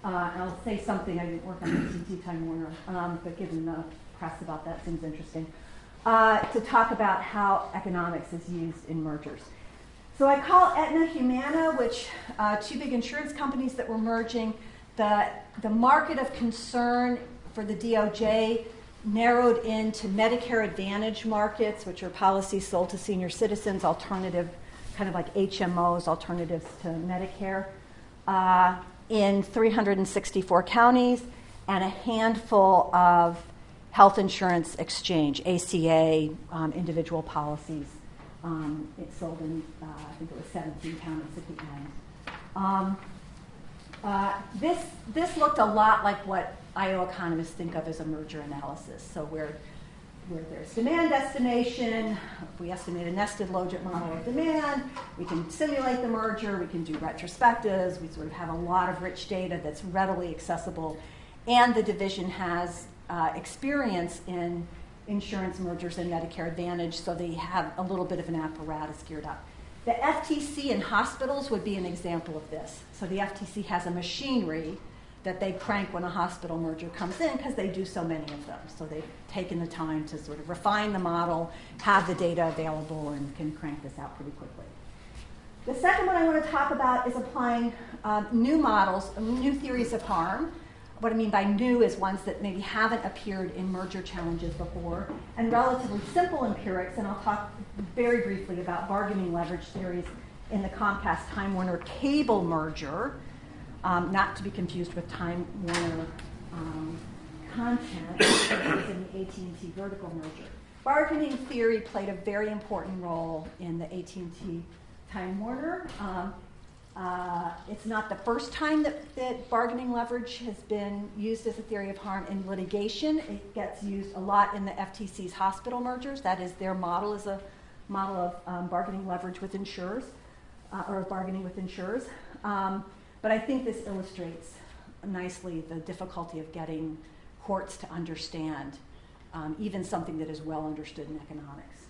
Uh, and I'll say something. I didn't work on AT&T Time Warner, um, but given the press about that, seems interesting. Uh, to talk about how economics is used in mergers. So I call Aetna Humana, which uh, two big insurance companies that were merging the, the market of concern for the DOJ narrowed into Medicare Advantage markets, which are policies sold to senior citizens, alternative, kind of like HMOs, alternatives to Medicare, uh, in 364 counties, and a handful of health insurance exchange, ACA, um, individual policies. Um, it sold in, uh, I think it was 17 counties at the end. Um, uh, this, this looked a lot like what IO economists think of as a merger analysis. So where, where there's demand estimation, we estimate a nested logit model of demand, we can simulate the merger, we can do retrospectives, we sort of have a lot of rich data that's readily accessible, and the division has uh, experience in insurance mergers and Medicare Advantage, so they have a little bit of an apparatus geared up. The FTC in hospitals would be an example of this. So the FTC has a machinery that they crank when a hospital merger comes in because they do so many of them. So they've taken the time to sort of refine the model, have the data available, and can crank this out pretty quickly. The second one I want to talk about is applying um, new models, new theories of harm what I mean by new is ones that maybe haven't appeared in merger challenges before, and relatively simple empirics, and I'll talk very briefly about bargaining leverage theories in the Comcast Time Warner cable merger, um, not to be confused with Time Warner um, content, in the AT&T vertical merger. Bargaining theory played a very important role in the AT&T Time Warner. Um, uh, it's not the first time that, that, bargaining leverage has been used as a theory of harm in litigation. It gets used a lot in the FTC's hospital mergers. That is their model is a model of um, bargaining leverage with insurers uh, or bargaining with insurers. Um, but I think this illustrates nicely the difficulty of getting courts to understand um, even something that is well understood in economics.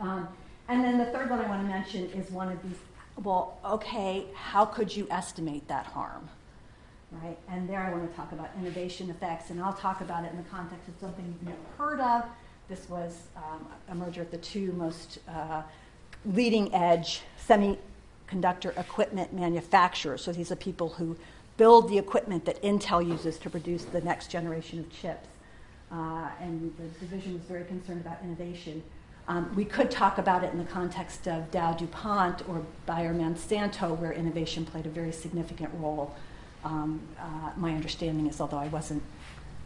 Um, and then the third one I want to mention is one of these well, okay, how could you estimate that harm? Right? And there I want to talk about innovation effects, and I'll talk about it in the context of something you've never heard of. This was um, a merger of the two most uh, leading edge semiconductor equipment manufacturers. So these are people who build the equipment that Intel uses to produce the next generation of chips. Uh, and the division was very concerned about innovation. Um, we could talk about it in the context of Dow DuPont or Bayer Monsanto, where innovation played a very significant role. Um, uh, my understanding is, although I wasn't,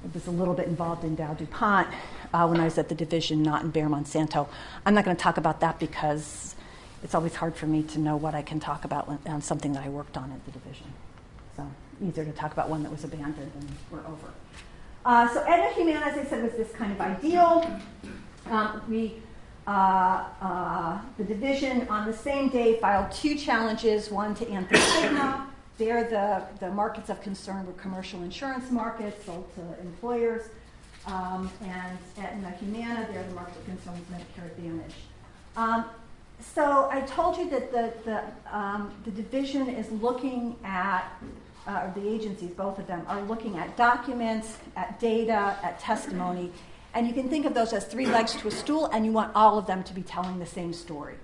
I was a little bit involved in Dow DuPont uh, when I was at the division, not in Bayer Monsanto. I'm not going to talk about that because it's always hard for me to know what I can talk about on something that I worked on at the division. So easier to talk about one that was abandoned and we're over. Uh, so Aetna Humana, as I said, was this kind of ideal. Um, we the division on the same day filed two challenges, one to Anthem. There, the, the markets of concern were commercial insurance markets sold to employers, um, and Aetna Humana, there, the market of concern was Medicare Advantage. Um, so I told you that the, the, um, the division is looking at, uh, or the agencies, both of them, are looking at documents, at data, at testimony, And you can think of those as three legs to a stool, and you want all of them to be telling the same story.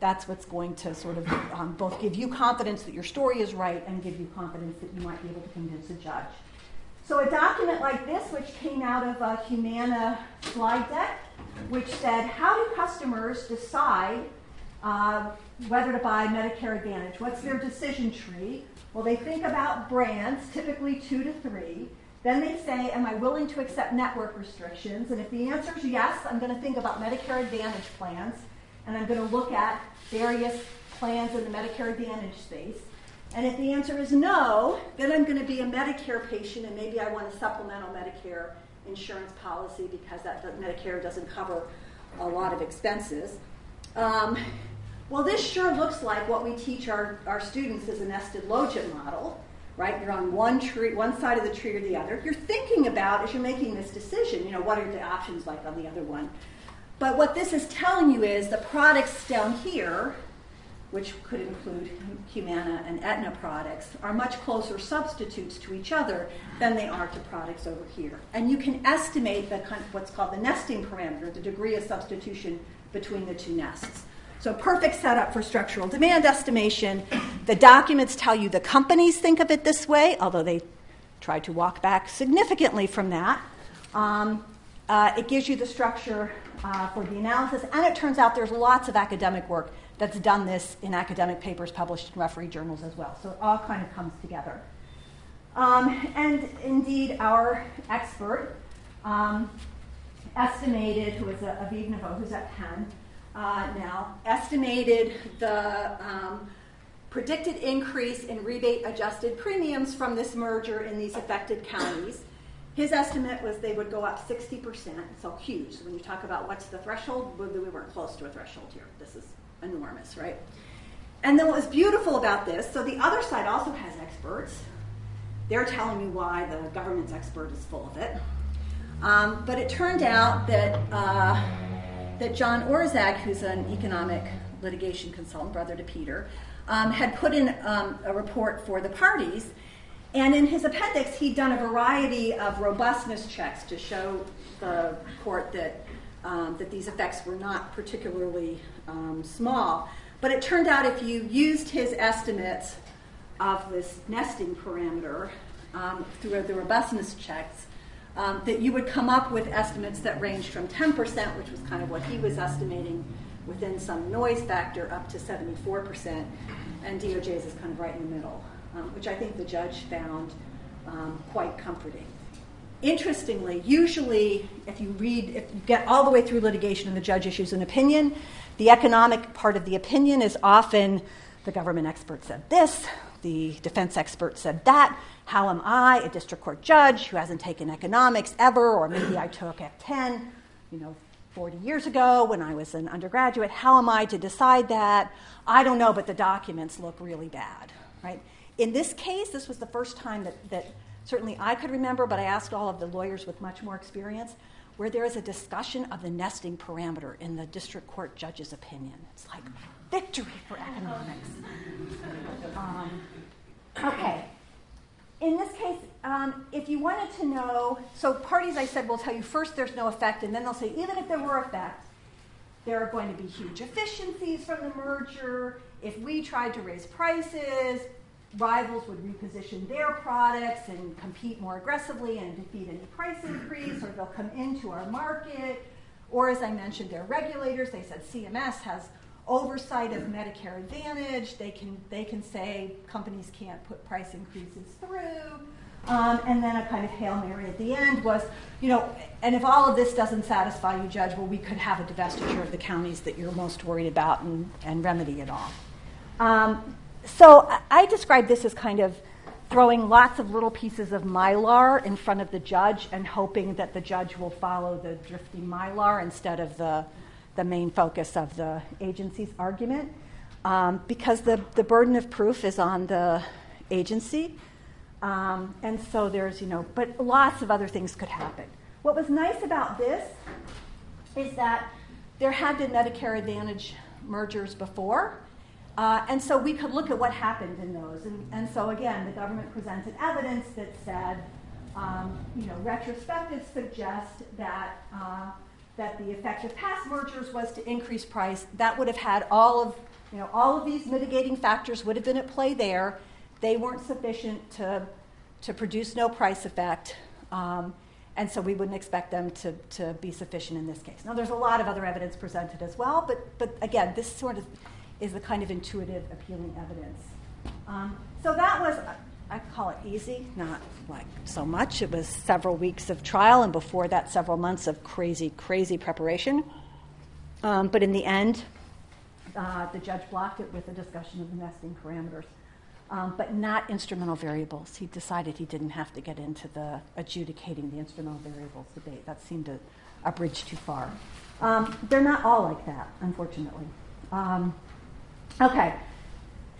That's what's going to sort of um, both give you confidence that your story is right and give you confidence that you might be able to convince a judge. So, a document like this, which came out of a Humana slide deck, which said, How do customers decide uh, whether to buy Medicare Advantage? What's their decision tree? Well, they think about brands, typically two to three. Then they say, Am I willing to accept network restrictions? And if the answer is yes, I'm going to think about Medicare Advantage plans, and I'm going to look at various plans in the Medicare Advantage space. And if the answer is no, then I'm going to be a Medicare patient, and maybe I want a supplemental Medicare insurance policy because that Medicare doesn't cover a lot of expenses. Um, well, this sure looks like what we teach our, our students is a nested logit model, right? You're on one tree, one side of the tree or the other. You're thinking about as you're making this decision, you know, what are the options like on the other one? But what this is telling you is the products down here, which could include Humana and Aetna products, are much closer substitutes to each other than they are to products over here. And you can estimate the what's called the nesting parameter, the degree of substitution between the two nests. So, perfect setup for structural demand estimation. The documents tell you the companies think of it this way, although they try to walk back significantly from that. Um, uh, it gives you the structure uh, for the analysis, and it turns out there's lots of academic work that's done this in academic papers published in referee journals as well. So, it all kind of comes together. Um, and indeed, our expert um, estimated, who is a, Aviv Nevo, who's at Penn, uh, now estimated the um, predicted increase in rebate adjusted premiums from this merger in these affected counties. His estimate was they would go up 60%, so huge. So when you talk about what's the threshold, we weren't close to a threshold here. This is enormous, right? And then what was beautiful about this, so the other side also has experts. They're telling me why the government's expert is full of it. Um, but it turned out that uh, that John Orszag, who's an economic litigation consultant, brother to Peter, um, had put in um, a report for the parties. And in his appendix, he'd done a variety of robustness checks to show the court that, um, that these effects were not particularly um, small. But it turned out if you used his estimates of this nesting parameter um, through the robustness checks, um, that you would come up with estimates that ranged from 10%, which was kind of what he was estimating within some noise factor, up to 74%, and DOJ's is kind of right in the middle, um, which I think the judge found um, quite comforting. Interestingly, usually if you read, if you get all the way through litigation and the judge issues an opinion, the economic part of the opinion is often the government expert said this, the defense expert said that. How am I, a district court judge who hasn't taken economics ever, or maybe I took at 10, you know, 40 years ago when I was an undergraduate, how am I to decide that? I don't know, but the documents look really bad, right? In this case, this was the first time that, that certainly I could remember, but I asked all of the lawyers with much more experience, where there is a discussion of the nesting parameter in the district court judge's opinion. It's like victory for economics. Um, okay. In this case, um, if you wanted to know, so parties I said will tell you first there's no effect, and then they'll say even if there were effect, there are going to be huge efficiencies from the merger. If we tried to raise prices, rivals would reposition their products and compete more aggressively and defeat any price increase, or they'll come into our market. Or, as I mentioned, they're regulators. They said CMS has oversight of Medicare Advantage. They can, they can say companies can't put price increases through. Um, and then a kind of Hail Mary at the end was, you know, and if all of this doesn't satisfy you, Judge, well, we could have a divestiture of the counties that you're most worried about and, and remedy it all. Um, so I, I describe this as kind of throwing lots of little pieces of mylar in front of the judge and hoping that the judge will follow the drifting mylar instead of the the main focus of the agency's argument um, because the, the burden of proof is on the agency. Um, and so there's, you know, but lots of other things could happen. What was nice about this is that there had been Medicare Advantage mergers before. Uh, and so we could look at what happened in those. And, and so, again, the government presented evidence that said um, you know, retrospectives suggest that, uh, that the effect of past mergers was to increase price. That would have had all of, you know, all of these mitigating factors would have been at play there. They weren't sufficient to, to produce no price effect. Um, and so we wouldn't expect them to, to be sufficient in this case. Now, there's a lot of other evidence presented as well, but, but again, this sort of is the kind of intuitive, appealing evidence. Um, so that was, I call it easy, not like so much. It was several weeks of trial, and before that, several months of crazy, crazy preparation. Um, but in the end, uh, the judge blocked it with a discussion of the nesting parameters um, but not instrumental variables. He decided he didn't have to get into the adjudicating the instrumental variables debate. That seemed a, a bridge too far. Um, they're not all like that, unfortunately. Um, okay,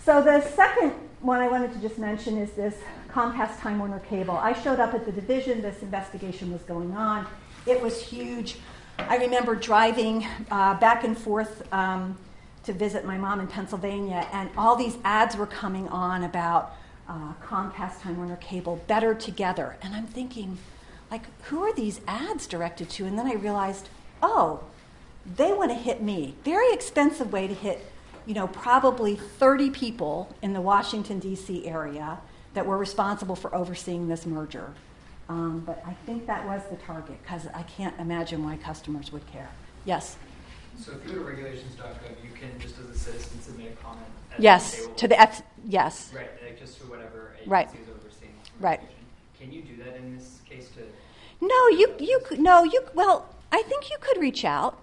so the second one I wanted to just mention is this Comcast Time Warner cable. I showed up at the division, this investigation was going on. It was huge. I remember driving uh, back and forth um, to visit my mom in Pennsylvania, and all these ads were coming on about uh, Comcast, Time Warner Cable, better together. And I'm thinking, like, who are these ads directed to? And then I realized, oh, they want to hit me. Very expensive way to hit, you know, probably 30 people in the Washington, D.C. area that were responsible for overseeing this merger. Um, but I think that was the target because I can't imagine why customers would care. Yes? So if you go to regulations.gov, you can just as a citizen submit a comment. Yes, to the F- yes. Right, like just to whatever agency right. is overseeing. Right. Can you do that in this case to? No, you you no you well. I think you could reach out.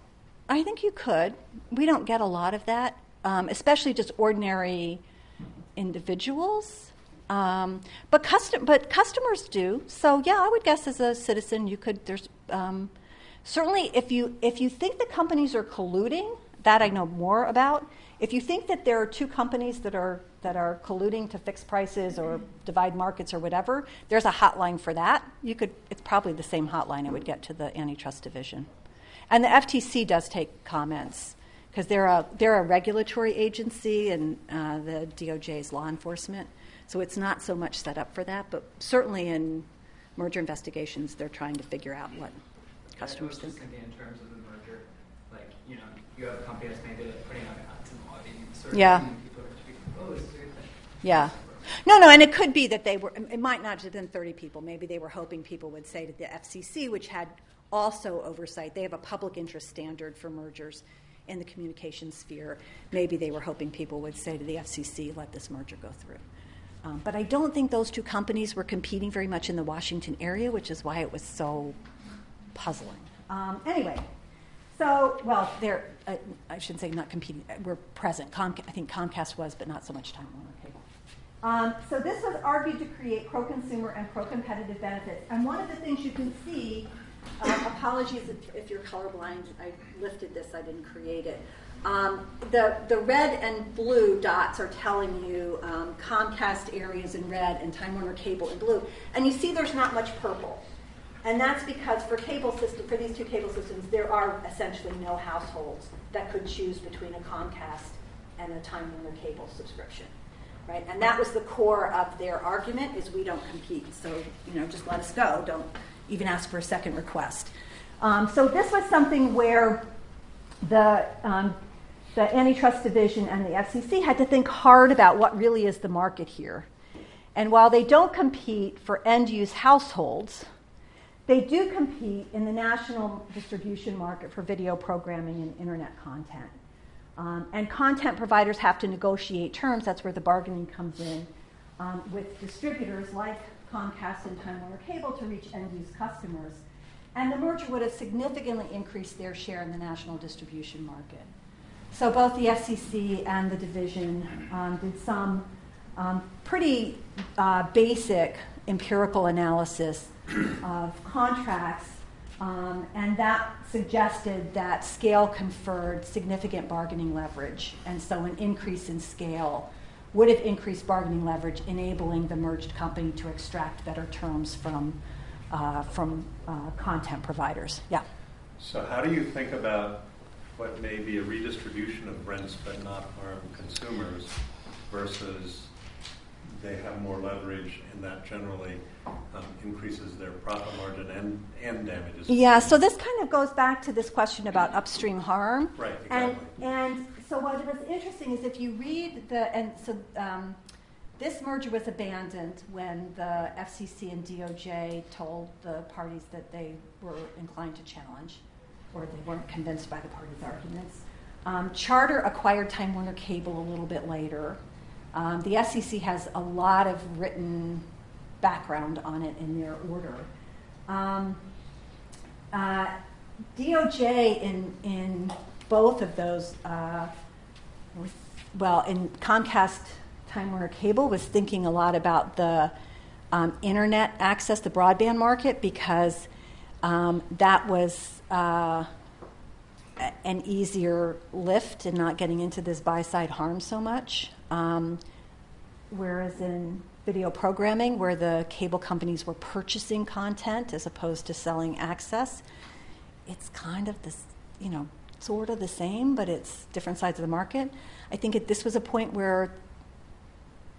I think you could. We don't get a lot of that, um, especially just ordinary individuals. Um, but custom, but customers do. So yeah, I would guess as a citizen, you could. There's um, certainly if you if you think the companies are colluding, that I know more about. If you think that there are two companies that are that are colluding to fix prices or divide markets or whatever, there's a hotline for that. You could it's probably the same hotline it would get to the antitrust division. And the FTC does take comments because they're a they're a regulatory agency and uh, the DOJ is law enforcement. So it's not so much set up for that, but certainly in merger investigations, they're trying to figure out what customers I was just thinking in terms of the merger, like you know, you have a company that's maybe like putting out ads and lobbying, yeah. people are tweeting, oh, this is a good thing. Yeah. No, no, and it could be that they were, it might not have been 30 people. Maybe they were hoping people would say to the FCC, which had also oversight, they have a public interest standard for mergers in the communication sphere. Maybe they were hoping people would say to the FCC, let this merger go through. Um, but I don't think those two companies were competing very much in the Washington area, which is why it was so puzzling. Um, anyway, so, well, they're, uh, I shouldn't say not competing, we're present. Comca- I think Comcast was, but not so much Time Warner Cable. Um, so this was argued to create pro-consumer and pro-competitive benefits. And one of the things you can see, uh, apologies if, if, you're colorblind, I lifted this, I didn't create it. Um, the, the red and blue dots are telling you um, Comcast areas in red and Time Warner Cable in blue. And you see there's not much purple. And that's because for cable system, for these two cable systems, there are essentially no households that could choose between a Comcast and a Time Warner cable subscription, right? And that was the core of their argument: is we don't compete, so you know, just let us go. Don't even ask for a second request. Um, so this was something where the um, the antitrust division and the FCC had to think hard about what really is the market here. And while they don't compete for end use households, they do compete in the national distribution market for video programming and internet content. Um, and content providers have to negotiate terms, that's where the bargaining comes in, um, with distributors like Comcast and Time Warner Cable to reach end use customers. And the merger would have significantly increased their share in the national distribution market. So both the FCC and the division um, did some um, pretty uh, basic empirical analysis of contracts, um, and that suggested that scale conferred significant bargaining leverage, and so an increase in scale would have increased bargaining leverage, enabling the merged company to extract better terms from uh, from uh, content providers. Yeah. So, how do you think about what may be a redistribution of rents but not harm consumers versus they have more leverage, and that generally um, increases their profit margin and, and damages. Yeah, so this kind of goes back to this question about upstream harm. Right, And, exactly. and so what was interesting is if you read the, and so um, this merger was abandoned when the FCC and DOJ told the parties that they were inclined to challenge, or they weren't convinced by the parties' arguments. Um, Charter acquired Time Warner Cable a little bit later. Um, the FCC has a lot of written background on it in their order. Um, uh, DOJ in in both of those, uh, well, in Comcast Time Warner Cable was thinking a lot about the um, internet access, the broadband market, because um, that was uh, an easier lift and not getting into this buy side harm so much. Um, whereas in video programming, where the cable companies were purchasing content as opposed to selling access, it's kind of this, you know, sort of the same, but it's different sides of the market. I think this was a point where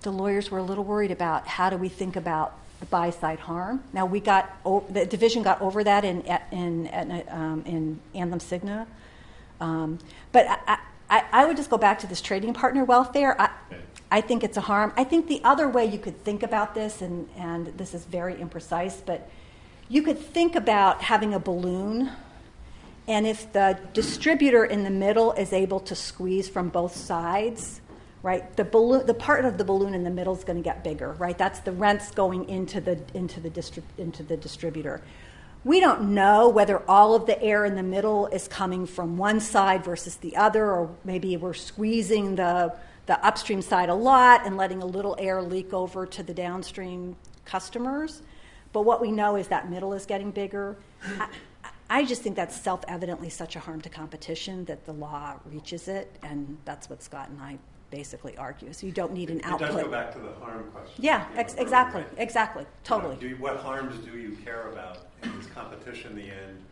the lawyers were a little worried about how do we think about the buy side harm. Now we got o- the division got over that in in in, um, in Anthem Cigna, um, but I, I, I would just go back to this trading partner welfare. I, I think it's a harm. I think the other way you could think about this, and, and this is very imprecise, but you could think about having a balloon, and if the distributor in the middle is able to squeeze from both sides, right, the balloon, the part of the balloon in the middle is going to get bigger, right? That's the rents going into the into the distrib- into the distributor. We don't know whether all of the air in the middle is coming from one side versus the other, or maybe we're squeezing the the upstream side a lot and letting a little air leak over to the downstream customers. But what we know is that middle is getting bigger. I, just think that's self evidently such a harm to competition that the law reaches it, and that's what Scott and I basically argue. So you don't need an It output. does go back to the harm question. Yeah, you know, ex- exactly, Right. exactly, totally. You know, what harms do you care about? Is competition the end,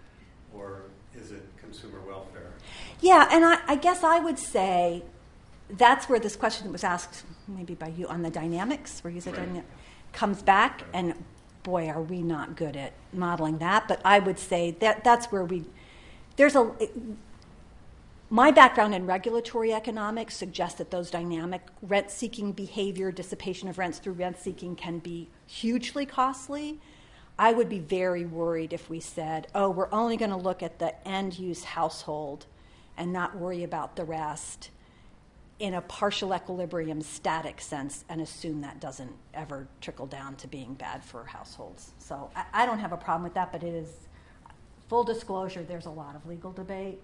or is it consumer welfare? Yeah, and I, I guess I would say that's where this question that was asked, maybe by you, on the dynamics, where you said Right. dyna- comes back, and boy, are we not good at modeling that. But I would say that that's where we, there's a, my background in regulatory economics suggests that those dynamic rent seeking behavior, dissipation of rents through rent seeking can be hugely costly. I would be very worried if we said, oh, we're only going to look at the end use household and not worry about the rest in a partial equilibrium static sense and assume that doesn't ever trickle down to being bad for households. So I, I don't have a problem with that, but it is full disclosure, there's a lot of legal debate.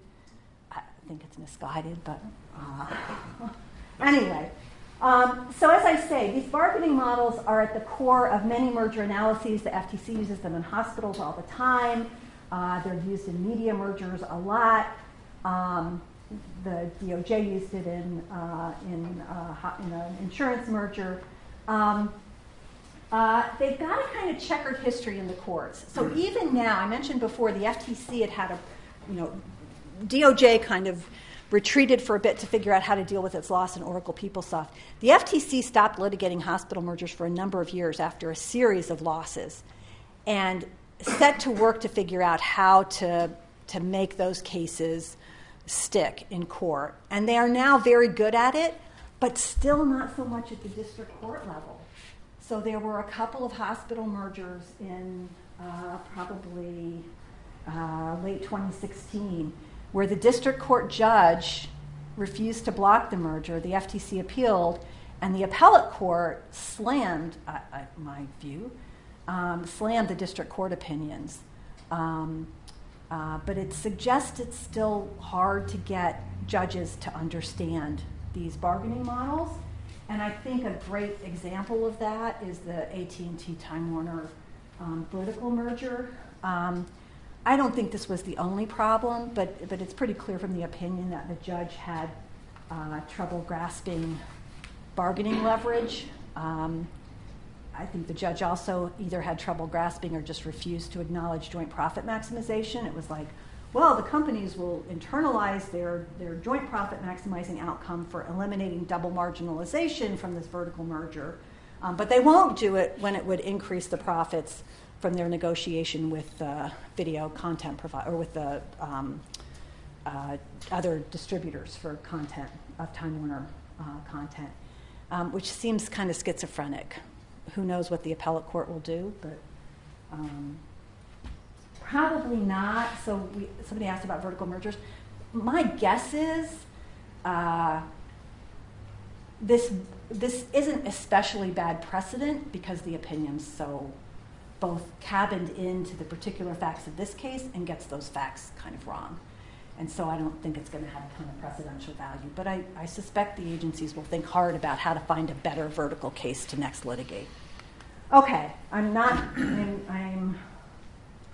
I think it's misguided, but uh, anyway. Um, so, as I say, these bargaining models are at the core of many merger analyses. The FTC uses them in hospitals all the time. Uh, they're used in media mergers a lot. Um, the DOJ used it in, uh, in, uh, in an insurance merger. Um, uh, they've got a kind of checkered history in the courts. So even now, I mentioned before, the FTC had had a, you know, DOJ kind of retreated for a bit to figure out how to deal with its loss in Oracle PeopleSoft. The FTC stopped litigating hospital mergers for a number of years after a series of losses and set to work to figure out how to, to make those cases stick in court. And they are now very good at it, but still not so much at the district court level. So there were a couple of hospital mergers in uh, probably uh, late 2016 where the district court judge refused to block the merger. The FTC appealed, and the appellate court slammed, uh, uh, my view, um, slammed the district court opinions. Um, uh, but it suggests it's still hard to get judges to understand these bargaining models. And I think a great example of that is the AT&T Time Warner um, political merger. Um, I don't think this was the only problem, but, but it's pretty clear from the opinion that the judge had uh, trouble grasping bargaining leverage. Um, I think the judge also either had trouble grasping or just refused to acknowledge joint profit maximization. It was like, well, the companies will internalize their, their joint profit maximizing outcome for eliminating double marginalization from this vertical merger. Um, but they won't do it when it would increase the profits from their negotiation with the video content provider or with the um, uh, other distributors for content of Time Warner uh, content, um, which seems kind of schizophrenic. Who knows what the appellate court will do, but um, probably not. So we, somebody asked about vertical mergers. My guess is uh, this this isn't especially bad precedent because the opinion's so both cabined into the particular facts of this case and gets those facts kind of wrong. And so I don't think it's going to have a ton of precedential value. But I, I suspect the agencies will think hard about how to find a better vertical case to next litigate. Okay, I'm not, I'm, I'm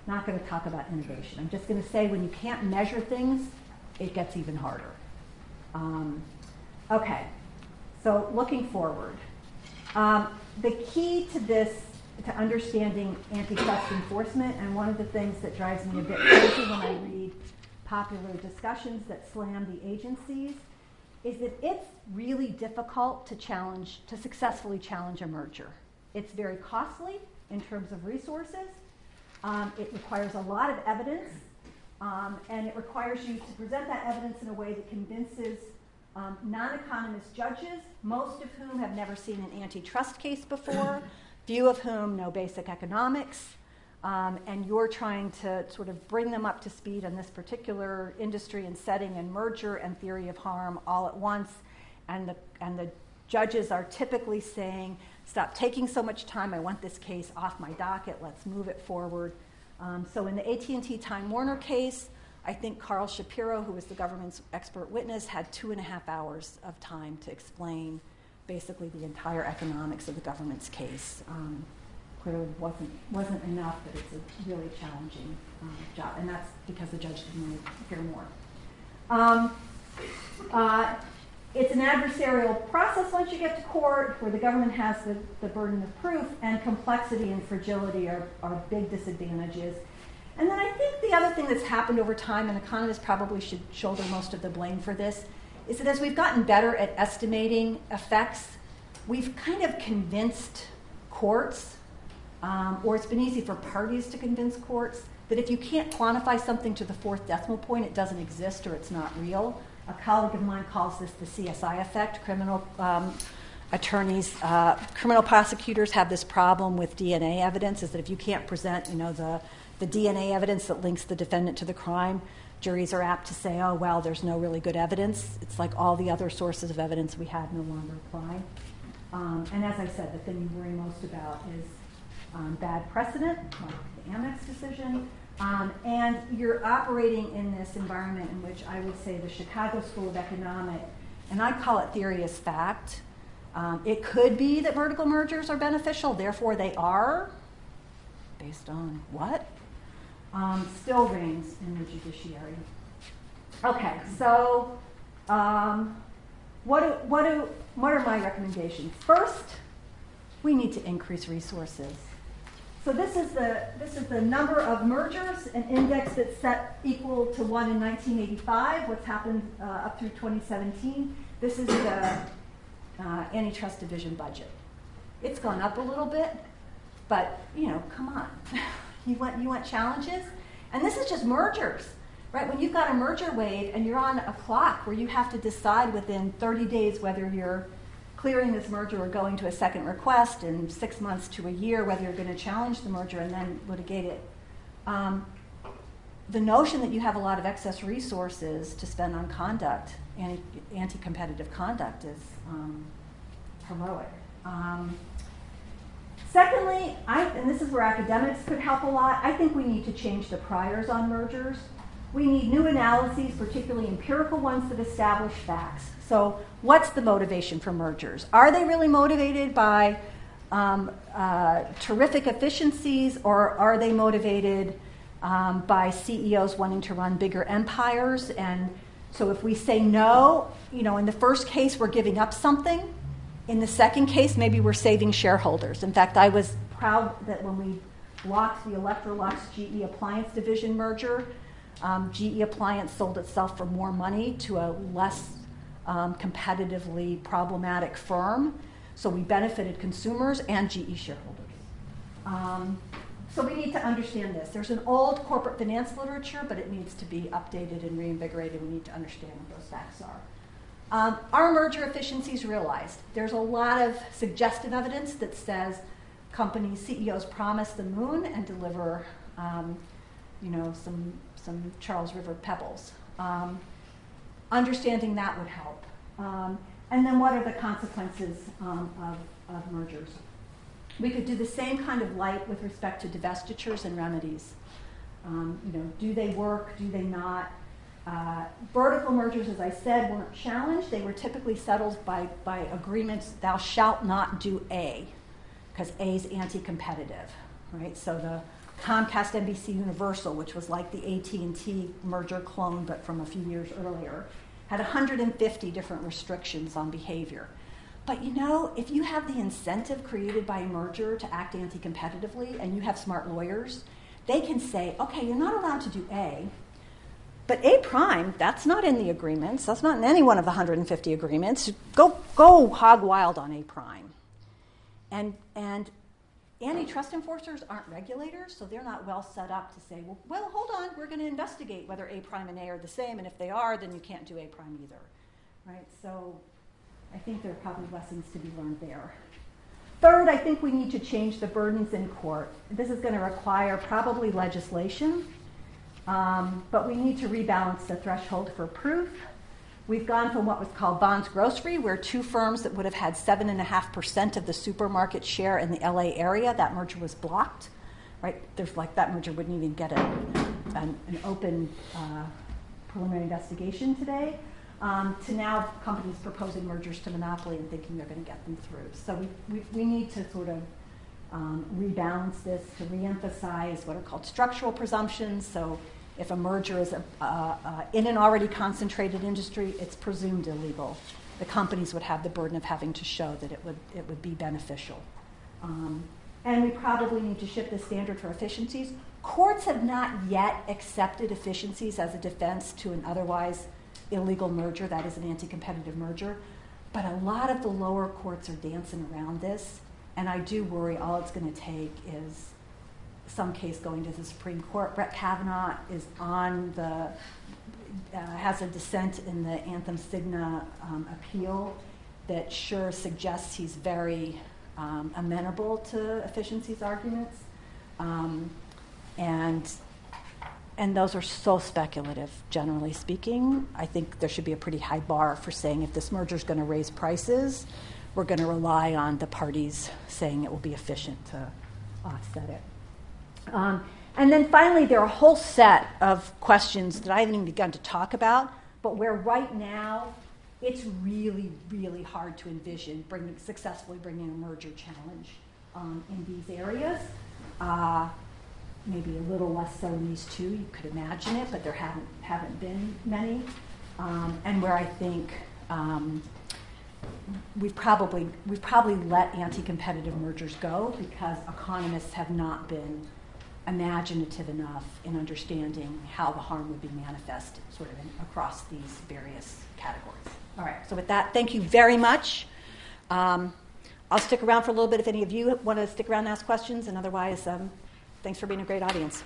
not going to talk about innovation. I'm just going to say when you can't measure things, it gets even harder. Um, okay, so looking forward. Um, the key to this, to understanding antitrust enforcement, and one of the things that drives me a bit crazy when I read popular discussions that slam the agencies, is that it's really difficult to challenge, to successfully challenge a merger. It's very costly in terms of resources. Um, it requires a lot of evidence, um, and it requires you to present that evidence in a way that convinces um, non economist judges, most of whom have never seen an antitrust case before, few of whom know basic economics, um, and you're trying to sort of bring them up to speed on this particular industry and setting and merger and theory of harm all at once. And the, and the judges are typically saying, stop taking so much time. I want this case off my docket. Let's move it forward. Um, so in the AT&T Time Warner case, I think Carl Shapiro, who was the government's expert witness, had two and a half hours of time to explain basically the entire economics of the government's case. Um, clearly wasn't wasn't enough, but it's a really challenging um, job, and that's because the judge didn't hear more. Um, uh, it's an adversarial process once you get to court where the government has the, the burden of proof, and complexity and fragility are, are big disadvantages. And then I think the other thing that's happened over time, and economists probably should shoulder most of the blame for this, is that as we've gotten better at estimating effects, we've kind of convinced courts, um, or it's been easy for parties to convince courts, that if you can't quantify something to the fourth decimal point, it doesn't exist or it's not real. A colleague of mine calls this the CSI effect. Criminal um, attorneys, uh, criminal prosecutors have this problem with DNA evidence, is that if you can't present, you know, the the DNA evidence that links the defendant to the crime, juries are apt to say, oh, well, there's no really good evidence. It's like all the other sources of evidence we had no longer apply. Um, and as I said, the thing you worry most about is um, bad precedent, like the Amex decision. Um, and you're operating in this environment in which I would say the Chicago School of Economic, and I call it theory as fact. Um, it could be that vertical mergers are beneficial, therefore they are. Based on what? um, still reigns in the judiciary. Okay, so um, what, do, what, do, what are my recommendations? First, we need to increase resources. So this is the this is the number of mergers, an index that's set equal to one in 1985. What's happened uh, up through 2017? This is the uh, antitrust division budget. It's gone up a little bit, but you know, come on. You want, you want challenges? And this is just mergers, right? When you've got a merger wave and you're on a clock where you have to decide within 30 days whether you're clearing this merger or going to a second request, in six months to a year whether you're going to challenge the merger and then litigate it. Um, the notion that you have a lot of excess resources to spend on conduct, anti competitive conduct, is um, heroic. Um, Secondly, I, and this is where academics could help a lot, I think we need to change the priors on mergers. We need new analyses, particularly empirical ones that establish facts. So, what's the motivation for mergers? Are they really motivated by um, uh, terrific efficiencies, or are they motivated um, by CEOs wanting to run bigger empires? And so, if we say no, you know, in the first case, we're giving up something in the second case, maybe we're saving shareholders. In fact, I was proud that when we blocked the Electrolux GE Appliance division merger, um, GE Appliance sold itself for more money to a less um, competitively problematic firm. So we benefited consumers and GE shareholders. Um, so we need to understand this. There's an old corporate finance literature, but it needs to be updated and reinvigorated. We need to understand what those facts are. Um, merger efficiencies realized? There's a lot of suggestive evidence that says companies, CEOs promise the moon and deliver, um, you know, some, some Charles River pebbles. Um, understanding that would help. Um, and then what are the consequences um, of, of mergers? We could do the same kind of light with respect to divestitures and remedies. Um, you know, do they work? Do they not? Uh, vertical mergers, as I said, weren't challenged. They were typically settled by, by agreements, thou shalt not do A, because A is anti-competitive, right? So the Comcast NBC Universal, which was like the AT&T merger clone, but from a few years earlier, had 150 different restrictions on behavior. But you know, if you have the incentive created by a merger to act anti competitively and you have smart lawyers, they can say, okay, you're not allowed to do A, but A prime, that's not in the agreements. That's not in any one of the 150 agreements. Go, go hog wild on A prime. And, and antitrust enforcers aren't regulators, so they're not well set up to say, well, well hold on, we're going to investigate whether A prime and A are the same, and if they are, then you can't do A prime either. Right? So I think there are probably lessons to be learned there. Third, I think we need to change the burdens in court. This is going to require probably legislation, um, but we need to rebalance the threshold for proof. We've gone from what was called Von's Grocery, where two firms that would have had 7.5% of the supermarket share in the LA area, that merger was blocked. Right? There's like that merger wouldn't even get a, an, an open uh, preliminary investigation today um, to now companies proposing mergers to monopoly and thinking they're going to get them through. So we, we, we need to sort of um, rebalance this to reemphasize what are called structural presumptions. So if a merger is a, uh, uh, in an already concentrated industry, it's presumed illegal. The companies would have the burden of having to show that it would, it would be beneficial. Um, and we probably need to shift the standard for efficiencies. Courts have not yet accepted efficiencies as a defense to an otherwise illegal merger, that is an anti competitive merger. But a lot of the lower courts are dancing around this, and I do worry all it's going to take is some case going to the Supreme Court. Brett Kavanaugh is on the, uh, has a dissent in the Anthem Cigna um, appeal that sure suggests he's very um, amenable to efficiencies arguments. Um, and and those are so speculative, generally speaking. I think there should be a pretty high bar for saying if this merger is going to raise prices, we're going to rely on the parties saying it will be efficient to offset it. Um, and then finally, there are a whole set of questions that I haven't even begun to talk about, but where right now it's really, really hard to envision bringing, successfully bringing a merger challenge um, in these areas. Uh, maybe a little less so in these two. You could imagine it, but there haven't haven't been many. Um, and where I think um, we've probably we've probably let anti-competitive mergers go because economists have not been imaginative enough in understanding how the harm would be manifested sort of in, across these various categories. All right. So with that, thank you very much. Um, I'll stick around for a little bit if any of you want to stick around and ask questions, and otherwise. Um, Thanks for being a great audience.